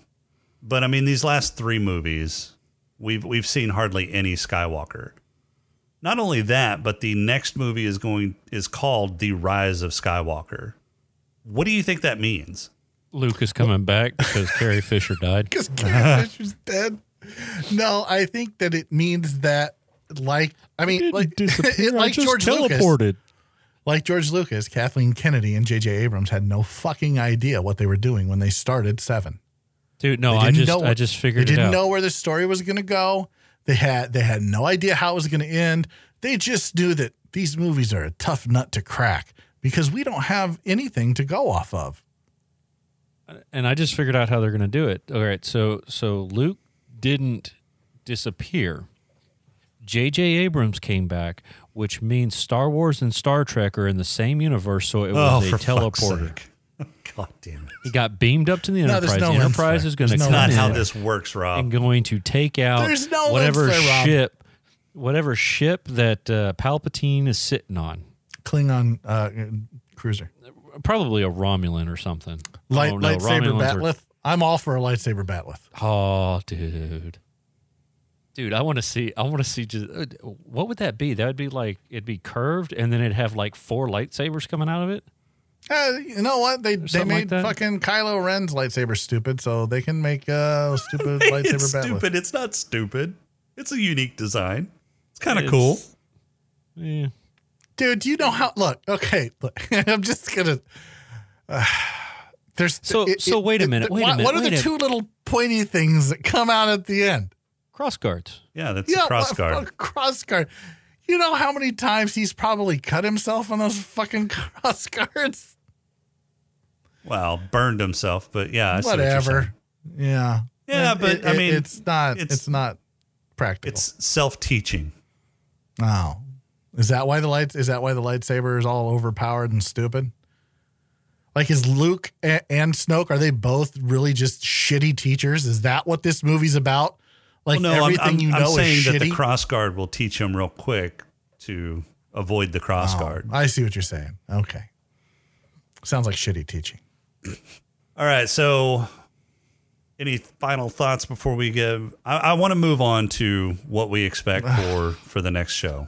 but I mean, these last three movies, we've we've seen hardly any Skywalker. Not only that, but the next movie is going is called The Rise of Skywalker. What do you think that means? luke is coming back because carrie fisher died because Carrie uh-huh. Fisher's dead. No, I think that it means that, like, I mean, like, like George Lucas, teleported like George Lucas, Kathleen Kennedy, and J.J. Abrams had no fucking idea what they were doing when they started Seven. dude no i just know i just They figured it didn't out know where the story was going to go. They had they had no idea how it was going to end. They just knew that these movies are a tough nut to crack because we don't have anything to go off of. and I just figured out how they're going to do it. All right, so so Luke didn't disappear. J.J. Abrams came back, which means Star Wars and Star Trek are in the same universe, so it was a teleporter. God damn it! He got beamed up to the Enterprise. no the Enterprise is going to There's come no Not how this works, Rob. and going to take out no whatever lens flare, Rob. ship, whatever ship that uh, Palpatine is sitting on. Klingon uh, cruiser. Probably a Romulan or something. Light, oh, no, lightsaber Romulans are- I'm all for a lightsaber bat'leth. Oh, dude. Dude, I want to see. I want to see. Just uh, what would that be? That would be like it'd be curved, and then it'd have like four lightsabers coming out of it. Uh, you know what? They they something like made that? fucking Kylo Ren's lightsaber stupid, so they can make uh stupid lightsaber it's bat'leth. stupid. It's not stupid. It's a unique design. It's kind of cool. Yeah. Dude, do you know how? Look, okay, look, I'm just gonna. Uh, there's So- so wait a minute, wait a what, minute, What are wait the a- two little pointy things that come out at the end? Cross guards. Yeah, that's Yeah, a cross what- guard. what cross guard. You know how many times he's probably cut himself on those fucking cross guards? Well, burned himself, but yeah, I see what. Whatever. Yeah. Yeah, It- but, it- I it- mean, it's not. it's- It's, not practical. It's self-teaching. Oh, is that why the lights? Is that why the lightsaber is all overpowered and stupid? Like, is Luke and, and Snoke are they both really just shitty teachers? Is that what this movie's about? Like Well, no, I'm, everything I'm, you I'm know saying is that the shitty. cross guard will teach him real quick to avoid the cross oh, guard. I see what you're saying. Okay. Sounds like shitty teaching. All right. So, any final thoughts before we give? I, I want to move on to what we expect for for the next show.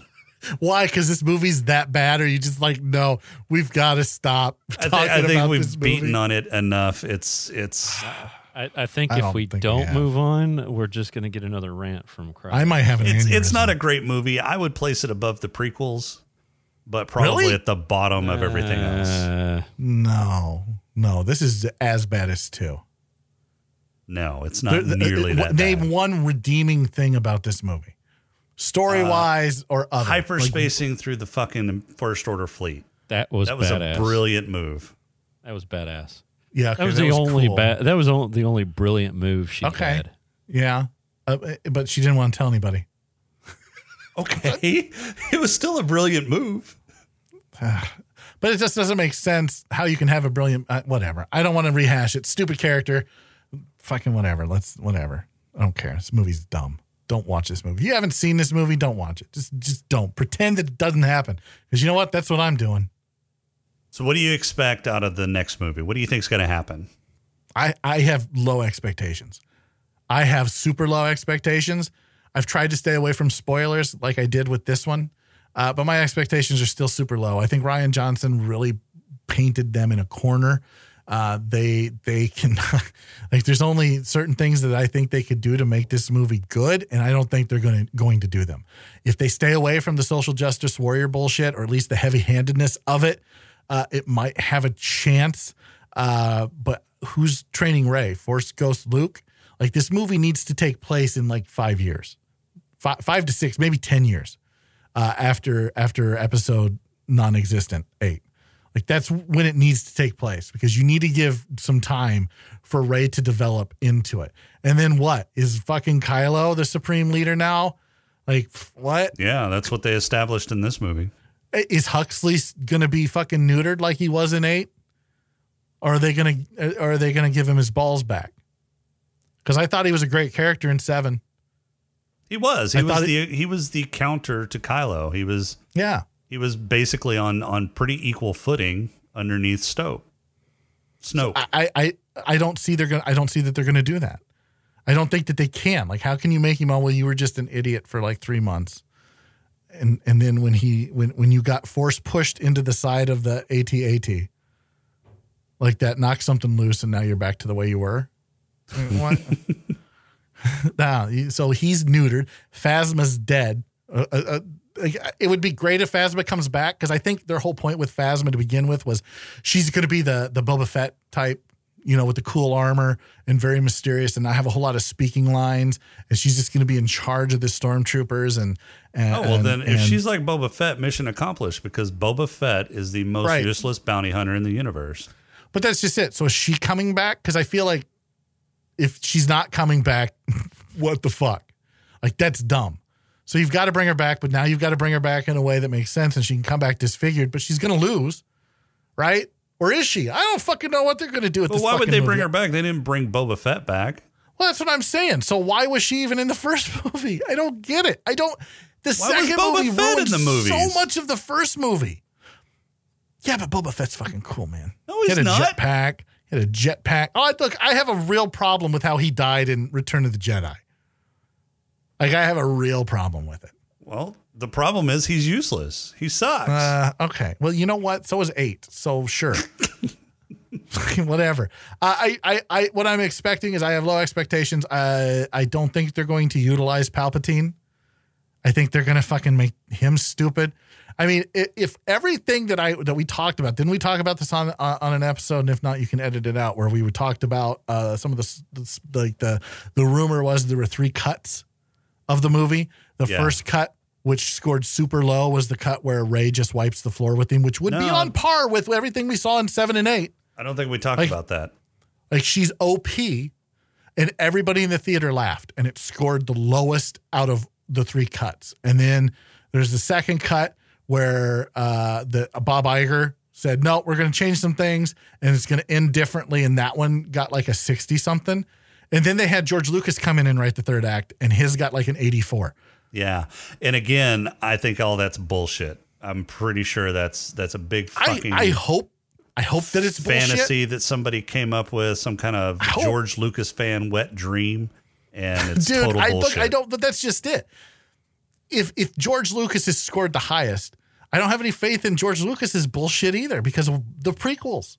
Why? Because this movie's that bad, or you just like, no, we've got to stop I, talking thi- I think about we've this movie. beaten on it enough. It's it's. I, I think I if don't we think don't have. move on, we're just going to get another rant from Christ. I might have an It's it's not a great movie. I would place it above the prequels, but probably Really? at the bottom of everything else. Uh, No, no, this is as bad as two. No, it's not There- there- nearly that Name bad. one redeeming thing about this movie, story wise or other. Like, Hyperspacing through the fucking first order fleet. that was That was badass. a brilliant move. That was badass. yeah, That was the only cool. bad. That was o- the only brilliant move she Okay. had. Yeah, uh, but she didn't want to tell anybody. Okay, it was still a brilliant move. But it just doesn't make sense how you can have a brilliant uh, whatever. I don't want to rehash it. Stupid character. Fucking whatever. Let's whatever. I don't care. This movie's dumb. Don't watch this movie. If you haven't seen this movie, don't watch it. Just just don't. Pretend that it doesn't happen. Because you know what? That's what I'm doing. So, what do you expect out of the next movie? What do you think is going to happen? I, I have low expectations. I have super low expectations. I've tried to stay away from spoilers like I did with this one, uh, but my expectations are still super low. I think Rian Johnson really painted them in a corner. Uh, they they can like there's only certain things that I think they could do to make this movie good, and I don't think they're going to going to do them. If they stay away from the social justice warrior bullshit, or at least the heavy handedness of it, uh, it might have a chance. Uh, but who's training Rey? Force Ghost Luke? Like this movie needs to take place in like five years, five, five to six, maybe ten years uh, after after episode non-existent eight. Like that's when it needs to take place because you need to give some time for Rey to develop into it. And then what is fucking Kylo the supreme leader now? Like what Yeah, that's what they established in this movie. is Huxley gonna be fucking neutered like he was in eight? Or are they gonna or are they gonna give him his balls back? Because I thought he was a great character in seven. He was. He I was the he was the counter to Kylo. He was Yeah. He was basically on on pretty equal footing underneath Stoke. Snoke. I, I I don't see they're gonna I don't see that they're gonna do that. I don't think that they can. Like, how can you make him? Oh, well, you were just an idiot for like three months, and and then when he when when you got force pushed into the side of the AT-AT, like that knocked something loose, and now you're back to the way you were. What? nah, so he's neutered. Phasma's dead. Uh, uh, uh, like, it would be great if Phasma comes back because I think their whole point with Phasma to begin with was she's going to be the the Boba Fett type, you know, with the cool armor and very mysterious and not have a whole lot of speaking lines, and she's just going to be in charge of the stormtroopers and. and Oh well, and- then if and- she's like Boba Fett, mission accomplished because Boba Fett is the most Right. useless bounty hunter in the universe. But that's just it. So is she coming back? Because I feel like if she's not coming back, what the fuck? Like that's dumb. So you've got to bring her back, but now you've got to bring her back in a way that makes sense, and she can come back disfigured. But she's going to lose, right? Or is she? I don't fucking know what they're going to do with But this. why would they bring her back? They didn't bring Boba Fett back. Well, that's what I'm saying. So why was she even in the first movie? I don't get it. I don't. The Why was second Boba movie Fett in the movies? so much of the first movie. Yeah, but Boba Fett's fucking cool, man. No, he's he had a not. jetpack. He had a jetpack. Oh, look, I have a real problem with how he died in Return of the Jedi. Like, I have a real problem with it. Well, the problem is he's useless. He sucks. Uh, okay. Well, you know what? So is eight. So sure. Whatever. I, I, I, what I'm expecting is I have low expectations. I, I don't think they're going to utilize Palpatine. I think they're going to fucking make him stupid. I mean, if, everything that I that we talked about, didn't we talk about this on uh, on an episode? And if not, you can edit it out where we talked about uh, some of the like the the rumor was there were three cuts of the movie. The Yeah. first cut, which scored super low, was the cut where Rey just wipes the floor with him, which would be on par with everything we saw in seven and eight. I don't think we talked like- about that. Like she's OP, and everybody in the theater laughed, and it scored the lowest out of the three cuts. And then there's the second cut where uh, the Bob Iger said, "No, we're going to change some things, and it's going to end differently." And that one got like a sixty something. And then they had George Lucas come in and write the third act, and his got like an eighty-four. Yeah. And again, I think all that's bullshit. I'm pretty sure that's that's a big fucking I hope I hope that it's fantasy bullshit. that somebody came up with, some kind of George Lucas fan wet dream, and it's Dude, total I bullshit. look I don't but that's just it. If if George Lucas has scored the highest, I don't have any faith in George Lucas's bullshit either because of the prequels.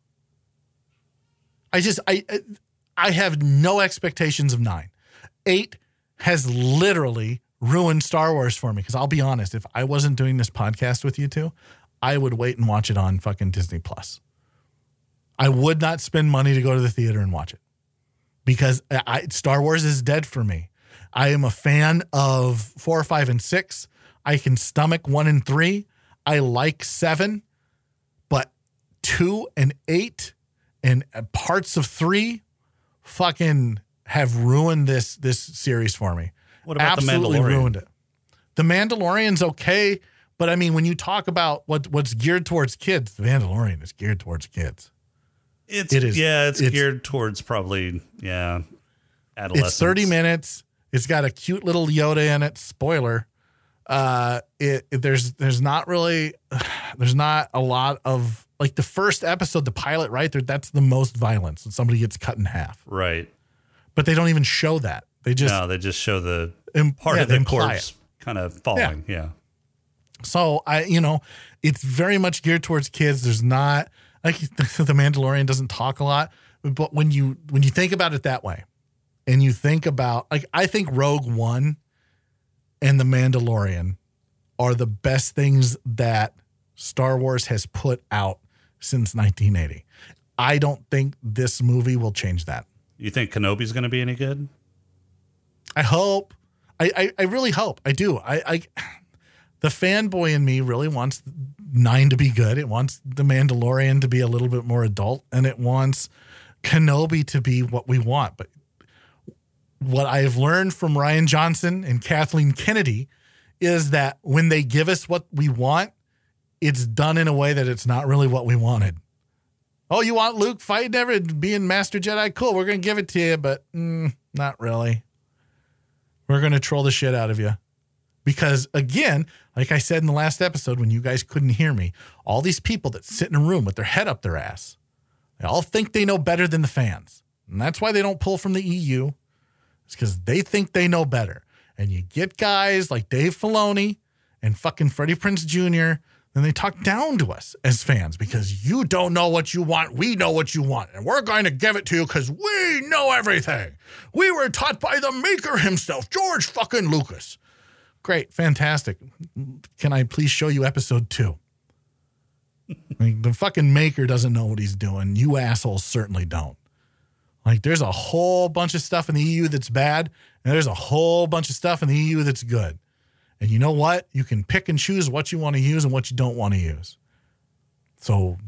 I just I I have no expectations of 9. 8 has literally ruined Star Wars for me because I'll be honest, if I wasn't doing this podcast with you two, I would wait and watch it on fucking Disney Plus. I would not spend money to go to the theater and watch it because I, Star Wars is dead for me. I am a fan of four, five, and six. I can stomach one and three. I like seven, but two and eight and parts of three fucking have ruined this this series for me. What about The Absolutely Mandalorian? ruined it. The Mandalorian's okay, but I mean, when you talk about what what's geared towards kids, The Mandalorian is geared towards kids. It's It is- yeah, it's, it's- geared towards probably yeah, adolescents. It's 30 minutes. It's got a cute little Yoda in it. Spoiler. Uh, it, it- there's there's not really there's not a lot of like the first episode, the pilot, right there. That's the most violence, when somebody gets cut in half. Right. But they don't even show that. They just no, they just show the im- part yeah, of the corpse kind of falling. Yeah. So I, you know, it's very much geared towards kids. There's not like the Mandalorian doesn't talk a lot, but when you when you think about it that way, and you think about like I think Rogue One and the Mandalorian are the best things that Star Wars has put out since 1980. I don't think this movie will change that. You think Kenobi's going to be any good? I hope. I, I, I really hope. I do. I, I the fanboy in me really wants nine to be good. It wants the Mandalorian to be a little bit more adult, and it wants Kenobi to be what we want. But what I have learned from Rian Johnson and Kathleen Kennedy is that when they give us what we want, it's done in a way that it's not really what we wanted. Oh, you want Luke fighting ever being Master Jedi? Cool, we're gonna give it to you, but mm, not really. We're gonna troll the shit out of you. Because again, like I said in the last episode when you guys couldn't hear me, all these people that sit in a room with their head up their ass, they all think they know better than the fans. And that's why they don't pull from the EU. It's because they think they know better. And you get guys like Dave Filoni and fucking Freddie Prinze Jr., then they talk down to us as fans because you don't know what you want. We know what you want. And we're going to give it to you because we know everything. We were taught by the maker himself, George fucking Lucas. Great, fantastic. Can I please show you episode two? Like, the fucking maker doesn't know what he's doing. You assholes certainly don't. Like, there's a whole bunch of stuff in the EU that's bad, and there's a whole bunch of stuff in the EU that's good. And you know what? You can pick and choose what you want to use and what you don't want to use. So,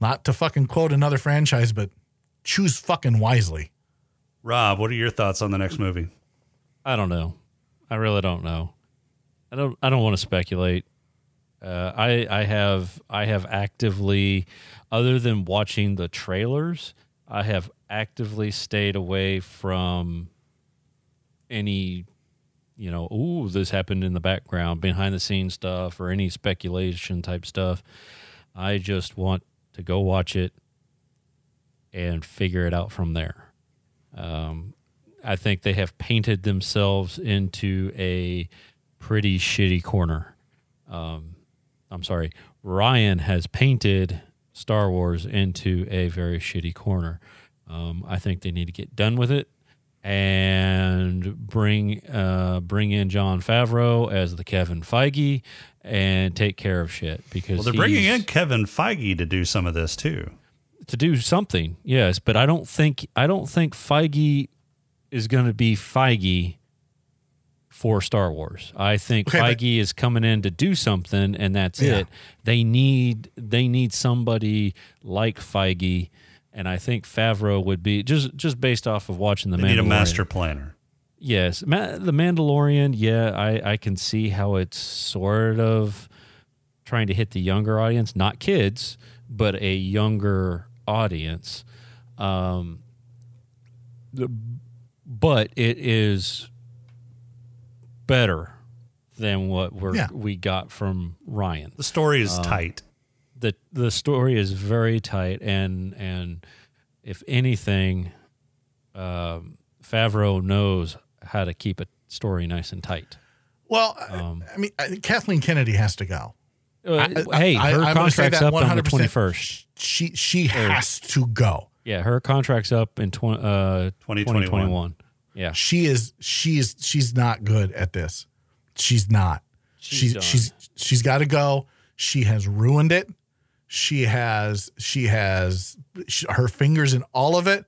not to fucking quote another franchise, but choose fucking wisely. Rob, what are your thoughts on the next movie? I don't know. I really don't know. I don't. I don't want to speculate. Uh, I I have I have actively, other than watching the trailers, I have actively stayed away from any, you know, oh, this happened in the background, behind the scenes stuff, or any speculation type stuff. I just want to go watch it and figure it out from there. Um, I think they have painted themselves into a pretty shitty corner. Um, I'm sorry, Rian has painted Star Wars into a very shitty corner. Um, I think they need to get done with it and bring uh, bring in Jon Favreau as the Kevin Feige and take care of shit because Well, they're bringing in Kevin Feige to do some of this too. to do something. Yes, but I don't think I don't think Feige is going to be Feige for Star Wars. I think Okay, but- Feige is coming in to do something, and that's Yeah. it. They need they need somebody like Feige, and I think Favreau would be just just based off of watching the They need a master planner. Yes, Ma- the Mandalorian. Yeah, I I can see how it's sort of trying to hit the younger audience, not kids, but a younger audience. Um, the- but it is better than what we're Yeah. we got from Rian. The story is tight. The The story is very tight, and and if anything, um, Favreau knows how to keep a story nice and tight. Well, I- I mean, I, Kathleen Kennedy has to go. Uh, I- hey, her I'm gonna say contract's up on the twenty first. She she has to go. Yeah, her contract's up in tw- uh, 2021. 2021. Yeah, She is she is she's not good at this. She's not. She's She's done. she's she's got to go. She has ruined it. She has she has sh her fingers in all of it,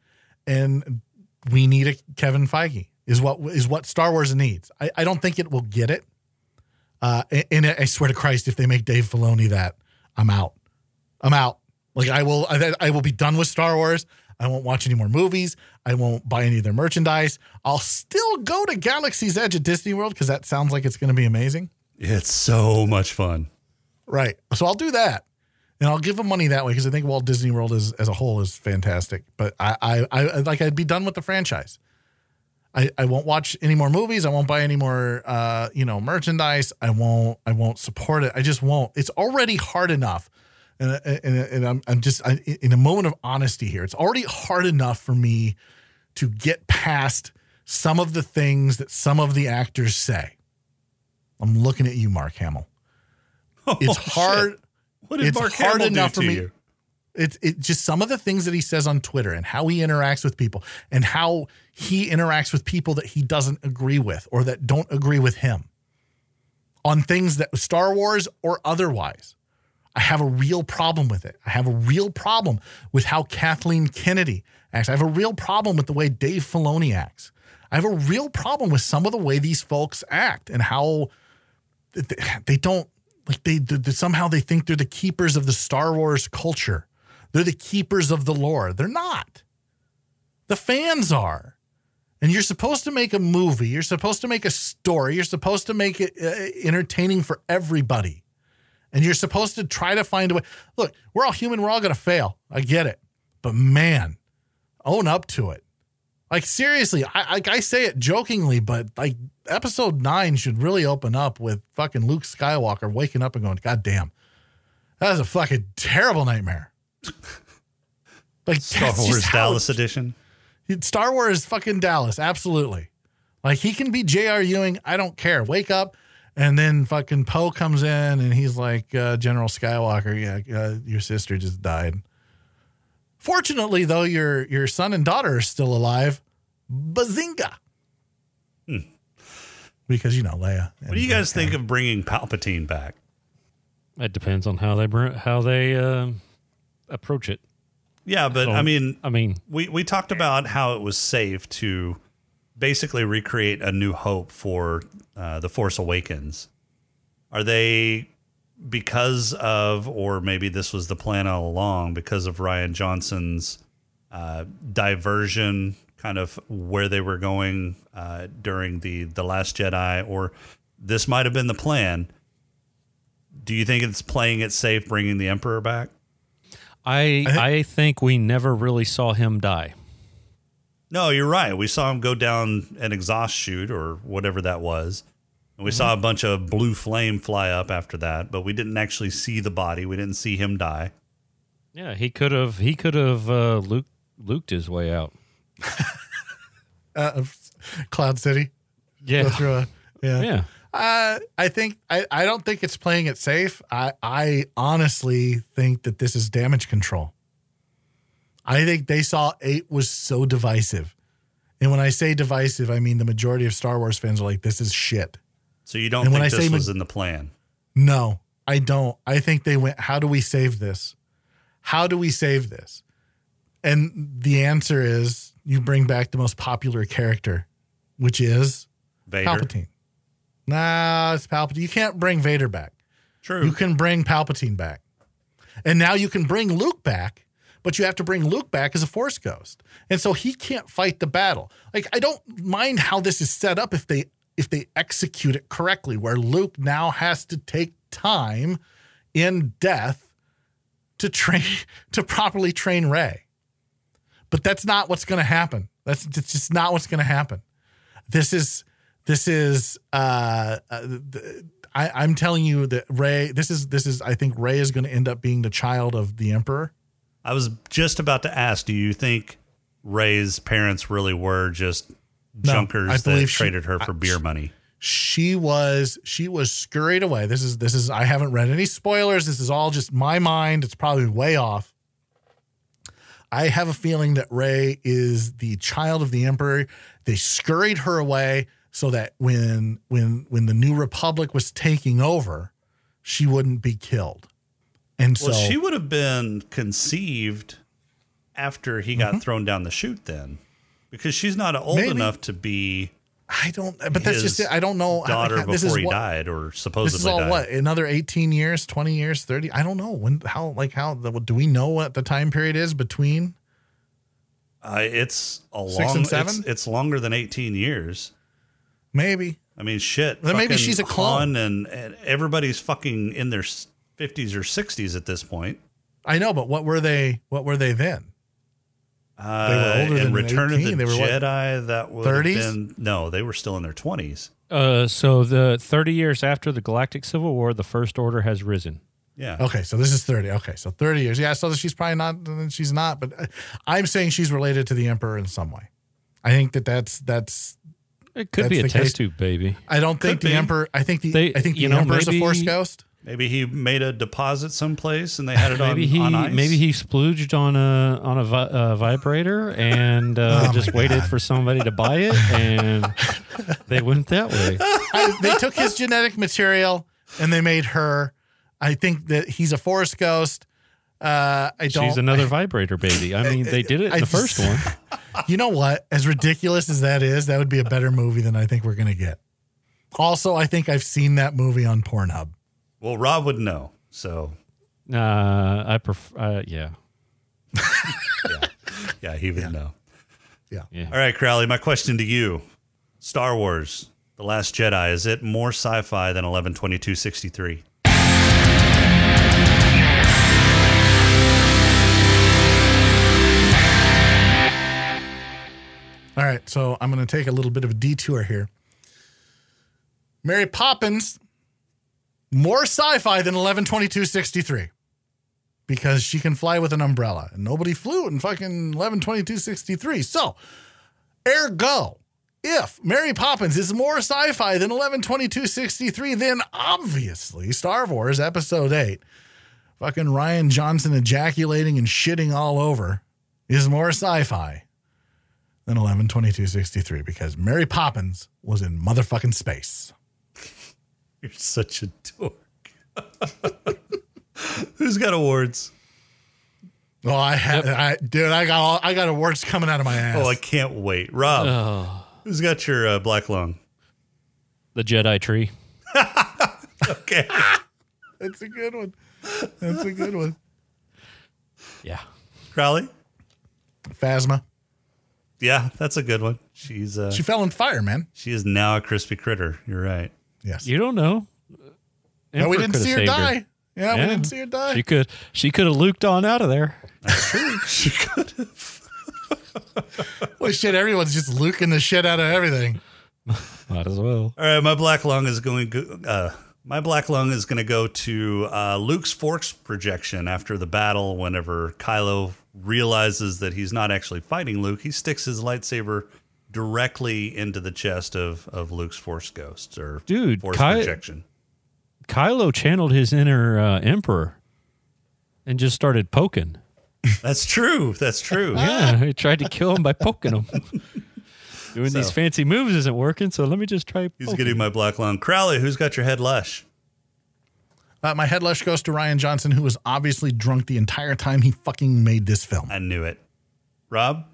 and we need a Kevin Feige is what is what Star Wars needs. I, I don't think it will get it. Uh, and I swear to Christ, if they make Dave Filoni that, I'm out. I'm out. Like I will, I, I will be done with Star Wars. I won't watch any more movies. I won't buy any of their merchandise. I'll still go to Galaxy's Edge at Disney World because that sounds like it's going to be amazing. It's so much fun. Right. So I'll do that, and I'll give them money that way because I think Walt Disney World is as a whole is fantastic. But I, I, I like I'd be done with the franchise. I, I won't watch any more movies. I won't buy any more, uh, you know, merchandise. I won't. I won't support it. I just won't. It's already hard enough, and and, and I'm, I'm just I, in a moment of honesty here. It's already hard enough for me to get past some of the things that some of the actors say. I'm looking at you, Mark Hamill. It's hard. What did It's Mark hard Hamill enough for me- you? It's it just some of the things that he says on Twitter and how he interacts with people and how he interacts with people that he doesn't agree with or that don't agree with him on things that Star Wars or otherwise. I have a real problem with it. I have a real problem with how Kathleen Kennedy acts. I have a real problem with the way Dave Filoni acts. I have a real problem with some of the way these folks act and how they don't like they, somehow they think they're the keepers of the Star Wars culture. They're the keepers of the lore. They're not. The fans are. And you're supposed to make a movie. You're supposed to make a story. You're supposed to make it uh, entertaining for everybody. And you're supposed to try to find a way. Look, we're all human. We're all going to fail. I get it. But man, own up to it. Like seriously, I like I say it jokingly, but like episode nine should really open up with fucking Luke Skywalker waking up and going, God damn, that was a fucking terrible nightmare. Like Star Wars Dallas edition. Star Wars fucking Dallas, absolutely. Like he can be J.R. Ewing, I don't care. Wake up, and then fucking Poe comes in and he's like, uh, General Skywalker, yeah, uh, your sister just died. Fortunately, though, your your son and daughter are still alive. Bazinga! Because you know Leia. Hmm. What do you guys think of bringing Palpatine back? it depends on how they br- how they um approach it. Yeah, but So, I mean, I mean, we we talked about how it was safe to basically recreate a new hope for uh, the Force Awakens. Are they because of, or maybe this was the plan all along, because of Rian Johnson's uh, diversion, kind of where they were going uh, during the the Last Jedi, or this might have been the plan. Do you think it's playing it safe, bringing the Emperor back? I I think we never really saw him die. No, you're right. We saw him go down an exhaust chute or whatever that was. And we saw a bunch of blue flame fly up after that, but we didn't actually see the body. We didn't see him die. Yeah, he could have he could have uh, Luke luked his way out. uh, of Cloud City? Go Yeah, through a yeah. yeah. Uh, I think I, I don't think it's playing it safe. I I honestly think that this is damage control. I think they saw eight was so divisive, and when I say divisive, I mean the majority of Star Wars fans are like, "This is shit." So you don't And when I this say ma- was in the plan? No, I don't. I think they went, "How do we save this? How do we save this?" And the answer is you bring back the most popular character, which is Vader. Palpatine. Nah, it's Palpatine. You can't bring Vader back. True. You can bring Palpatine back. And now you can bring Luke back, but you have to bring Luke back as a Force Ghost. And so he can't fight the battle. Like I don't mind how this is set up if they if they execute it correctly, where Luke now has to take time in death to train to properly train Rey. But that's not what's going to happen. That's, that's just not what's going to happen. This is This is uh, uh I, I'm telling you that Rey. This is this is. I think Rey is going to end up being the child of the emperor. I was just about to ask, do you think Rey's parents really were just No, junkers I that she- traded her for I- beer money? She was she was scurried away. This is this is. I haven't read any spoilers. This is all just my mind. It's probably way off. I have a feeling that Rey is the child of the emperor. They scurried her away so that when when when the new republic was taking over, she wouldn't be killed. And Well, so she would have been conceived after he got thrown down the chute then. Because she's not old Mm-hmm. Maybe. enough to be I don't. But that's just it. I don't know. daughter this before is he what, died or supposedly This is all died. what another eighteen years, twenty years, thirty. I don't know when. How like how the, do we know what the time period is between? Uh, it's a Six long and seven? It's, it's longer than 18 years. Maybe I mean, shit. Then maybe she's a clone. And, and everybody's fucking in their 50s or 60s at this point. I know, but what were they? What were they then? Uh, They were older in than Return 18. of the They were what, Jedi, that would have 30s? been no, they were still in their 20s. Uh, so the 30 years after the Galactic Civil War, the First Order has risen. Yeah. Okay, so this is thirty. Okay, so thirty years. Yeah, so she's probably not. She's not. But uh, I'm saying she's related to the emperor in some way. I think that that's that's. It could That's be a the test case. tube, baby. I don't think Could the be. emperor. I think the. They- I think the you know, emperor's a force ghost. Maybe he made a deposit someplace and they had it Maybe on, he on ice. maybe he splooged on a on a vi- uh, vibrator and uh, Oh just waited God. for somebody to buy it, and they went that way. I, they took his genetic material and they made her. I think that he's a force ghost. Uh, I don't. She's another vibrator baby. I mean, they did it in I the just- first one. You know what? As ridiculous as that is, that would be a better movie than I think we're going to get. Also, I think I've seen that movie on Pornhub. Well, Rob would know. So, Uh, I prefer. Uh, yeah, yeah, he would know. yeah. All right, Crowley, my question to you Star Wars, The Last Jedi, is it more sci fi than 112263? All right, so I'm going to take a little bit of a detour here. Mary Poppins, more sci-fi than 112263 because she can fly with an umbrella and nobody flew in fucking 112263. So, ergo, if Mary Poppins is more sci-fi than 112263, then obviously Star Wars Episode 8, fucking Rian Johnson ejaculating and shitting all over, is more sci-fi than 112263 because Mary Poppins was in motherfucking space. You're such a dork. Who's got awards? Oh, I had, I, dude, I got all, I got awards coming out of my ass. Oh, I can't wait. Rob, Oh, who's got your uh, black lung? the Jedi tree. Okay. That's a good one. That's a good one. Yeah. Crowley? Phasma. Yeah, that's a good one. She's uh, She fell in fire, man. she is now a crispy critter. You're right. Yes. You don't know. no, we didn't see her saved die. Yeah, we didn't see her die. She could. She could have luked on out of there. she could have. Well, shit, everyone's just luking the shit out of everything. Might as well. All right, my black lung is going. Uh, my black lung is going to go to uh, Luke's force projection after the battle. Whenever Kylo realizes that he's not actually fighting Luke, he sticks his lightsaber directly into the chest of of Luke's force ghosts or Dude, force Ky- projection. Kylo channeled his inner uh, emperor and just started poking. That's true. That's true. Yeah, he tried to kill him by poking him. Doing these fancy moves isn't working, so let me just try. He's poking. getting my black lung. Crowley, who's got your head lush? Uh, my head lush goes to Rian Johnson, who was obviously drunk the entire time he fucking made this film. I knew it. Rob,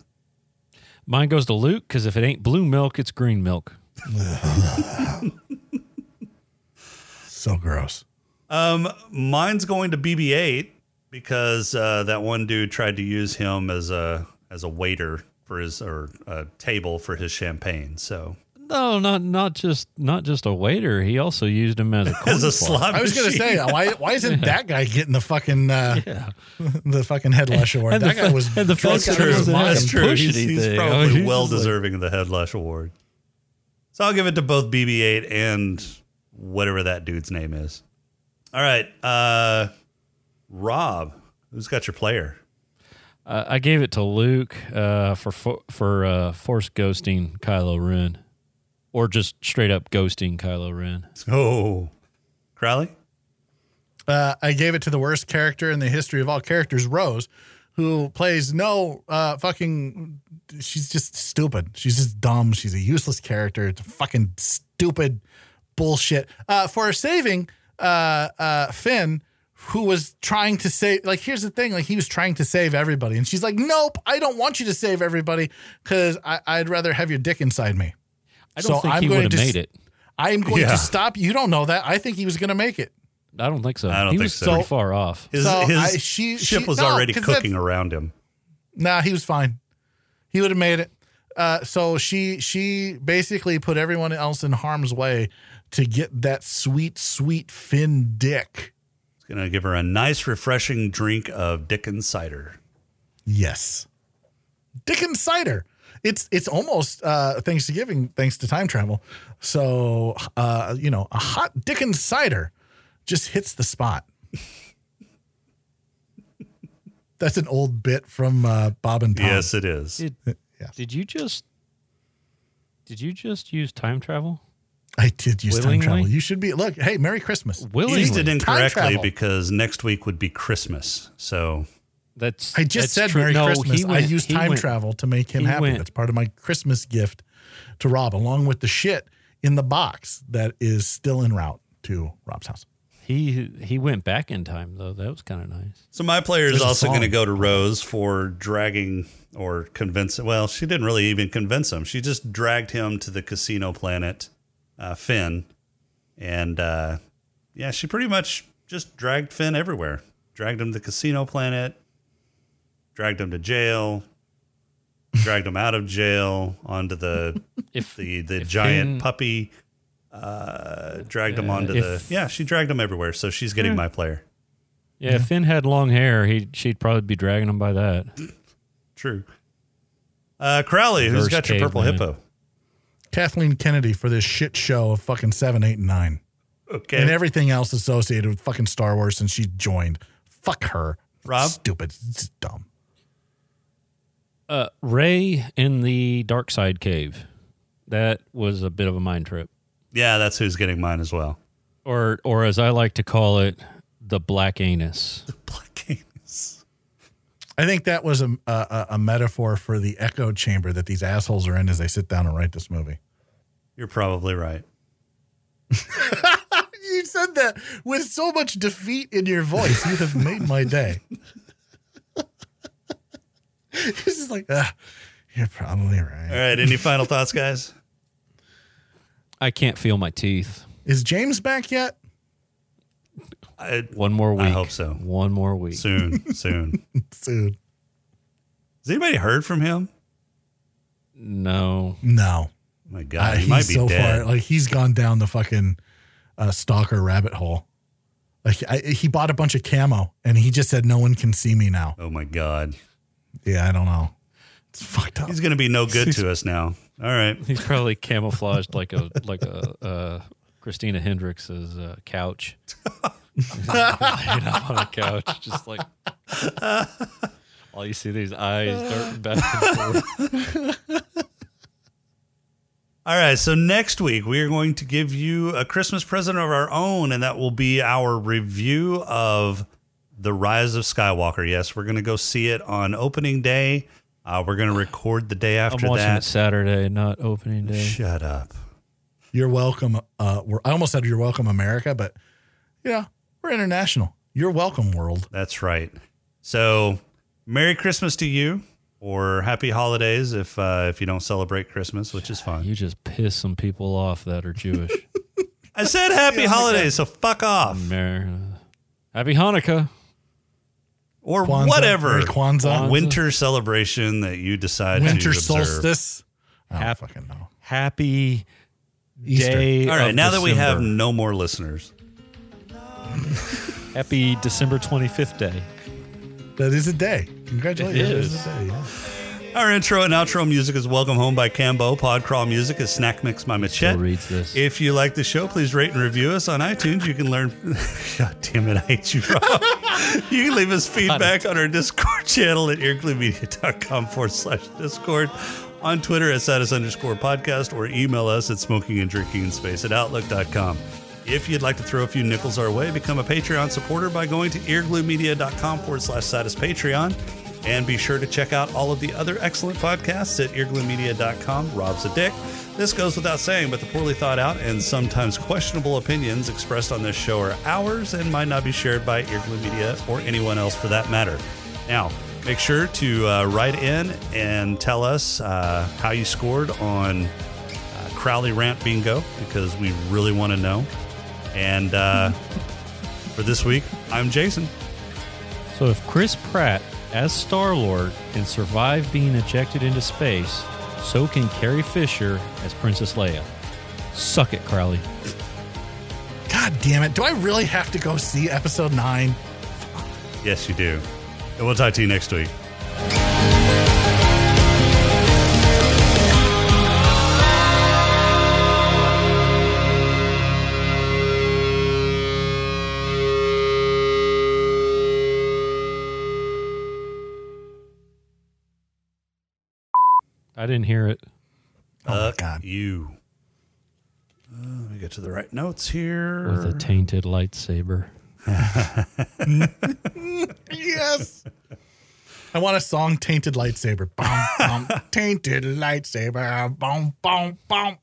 Mine goes to Luke because if it ain't blue milk, it's green milk. So gross. Um, mine's going to BB-8 because uh, that one dude tried to use him as a as a waiter for his or a table for his champagne. So No, not not just not just a waiter. He also used him as a as a cornflake. slot I was gonna say, why why isn't that guy getting the fucking uh, Yeah. the fucking head lush award? And the that guy was and the that fact guy that he was doesn't have mine. That's true. He's, he's probably Oh, he's well just like- deserving of the head lush award. So I'll give it to both BB-8 and whatever that dude's name is. All right, uh, Rob, who's got your player? Uh, I gave it to Luke uh, for fo- for uh, force ghosting Kylo Ren, or just straight up ghosting Kylo Ren. Oh, Crowley. Uh, I gave it to the worst character in the history of all characters, Rose, who plays no uh, fucking. She's just stupid. She's just dumb. She's a useless character. It's a fucking stupid bullshit. Uh, for saving uh, uh, Finn, who was trying to save. Like, here's the thing. Like, he was trying to save everybody, and she's like, "Nope, I don't want you to save everybody because I'd rather have your dick inside me." I don't So think I'm he going would to have made it. I am going Yeah. to stop. You don't know that. I think he was going to make it. I don't think so. I don't he think was so. pretty far off. His, So, his I- she- ship she- was no, already 'cause cooking that's- around him. Nah, he was fine. He would have made it. Uh, so she she basically put everyone else in harm's way to get that sweet sweet Finn dick. It's gonna give her a nice, refreshing drink of Dickens cider. Yes, Dickens cider. It's it's almost uh, Thanksgiving thanks to time travel. So uh, you know a hot Dickens cider just hits the spot. That's an old bit from uh, Bob and Tom. Yes, it is. Did, Yeah. did you just did you just use time travel? I did use time travel. You should be look. Hey, Merry Christmas. You Willingly. used it Time incorrectly because next week would be Christmas. So That's I just that's said true. Merry No, Christmas. he I went- used time went- travel to make him he happy. went- That's part of my Christmas gift to Rob, along with the shit in the box that is still en route to Rob's house. He he went back in time though. That was kind of nice. So my player is There's also going to go to Rose for dragging or convincing. Well, she didn't really even convince him. She just dragged him to the casino planet, uh, Finn, and uh, yeah, she pretty much just dragged Finn everywhere. Dragged him to the casino planet, dragged him to jail, dragged him out of jail onto the If the the If giant Finn- puppy. Uh, dragged him Yeah, onto if- the yeah. She dragged him everywhere. So she's getting my player. yeah, if Finn had long hair, he she'd probably be dragging him by that. True. Uh, Crowley, who's got your purple caveman. hippo? Kathleen Kennedy for this shit show of fucking seven, eight, and nine, Okay. and everything else associated with fucking Star Wars since she joined. Fuck her, Rob? Stupid, it's dumb. Uh, Rey in the dark side cave. That was a bit of a mind trip, yeah, that's who's getting mine as well. or or as I like to call it, the black anus. The black anus. I think that was a, a a metaphor for the echo chamber that these assholes are in as they sit down and write this movie. You're probably right. You said that with so much defeat in your voice. You have made my day. It's is like, ah, you're probably right. All right. right. Any final thoughts, guys? I can't feel my teeth. Is James back yet? I, One more week. I hope so. One more week. soon, soon. Soon. Has anybody heard from him? No. no. Oh my Uh, God, he might be so dead. far. Like he's gone down the fucking uh, stalker rabbit hole. Like I, he bought a bunch of camo and he just said, "No one can see me now." oh my God, Yeah, I don't know. It's fucked up. he's going to be no good to us now. All right. He's probably camouflaged like a like a uh, Christina Hendricks's uh, couch. Laid up on a couch, just like all you see these eyes darting back and forth. All right, so next week we are going to give you a Christmas present of our own, and that will be our review of The Rise of Skywalker. Yes, we're going to go see it on opening day. Uh, we're going to record the day I'm after watching that. it Saturday, not opening day. Shut up. You're welcome. Uh, we're, I almost said you're welcome, America, but yeah, we're international. You're welcome, world. That's right. So, Merry Christmas to you, or Happy Holidays if uh, if you don't celebrate Christmas, which is fine. You just piss some people off that are Jewish. I said Happy Holidays, so fuck off, Mer- Happy Hanukkah. Or Kwanzaa, whatever Merry Kwanzaa. winter celebration that you decide Winter to observe. solstice. I don't Hap- fucking know. Happy Easter. day. All right, of now that we have no more listeners, happy December 25th day. That is a day. Congratulations. It That is. a day. yeah. Our intro and outro music is Welcome Home by Cambo. Podcrawl music is Snack Mix by Machette. Reads this. If you like the show, please rate and review us on iTunes. You can learn. God damn it, I hate you, Rob. you can leave us feedback on our Discord channel at eargluemedia.com forward slash Discord, on Twitter at status underscore podcast, or email us at smoking and drinking in space at outlook.com. If you'd like to throw a few nickels our way, become a Patreon supporter by going to eargluemedia.com forward slash status Patreon. And be sure to check out all of the other excellent podcasts at eargluemedia.com. Rob's a dick. This goes without saying, but the poorly thought out and sometimes questionable opinions expressed on this show are ours and might not be shared by Earglue Media or anyone else for that matter. Now, make sure to uh, write in and tell us uh, how you scored on uh, Crowley Rant Bingo because we really want to know. And uh, for this week, I'm Jason. So if Chris Pratt as Star Lord can survive being ejected into space, so can Carrie Fisher as Princess Leia. Suck it, Crowley. God damn it. Do I really have to go see episode nine? Yes, you do. And we'll talk to you next week. I didn't hear it. Oh my God. You. Uh, let me get to the right notes here. With a tainted lightsaber. Yes. I want a song, Tainted Lightsaber. Bum, bum, tainted Lightsaber. Bum, bum, bum.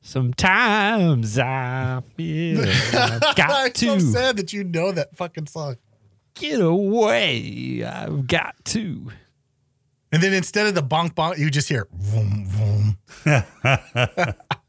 Sometimes I feel I've got I'm so to sad that you know that fucking song. get away. I've got to. And then instead of the bonk bonk, you just hear vroom, vroom.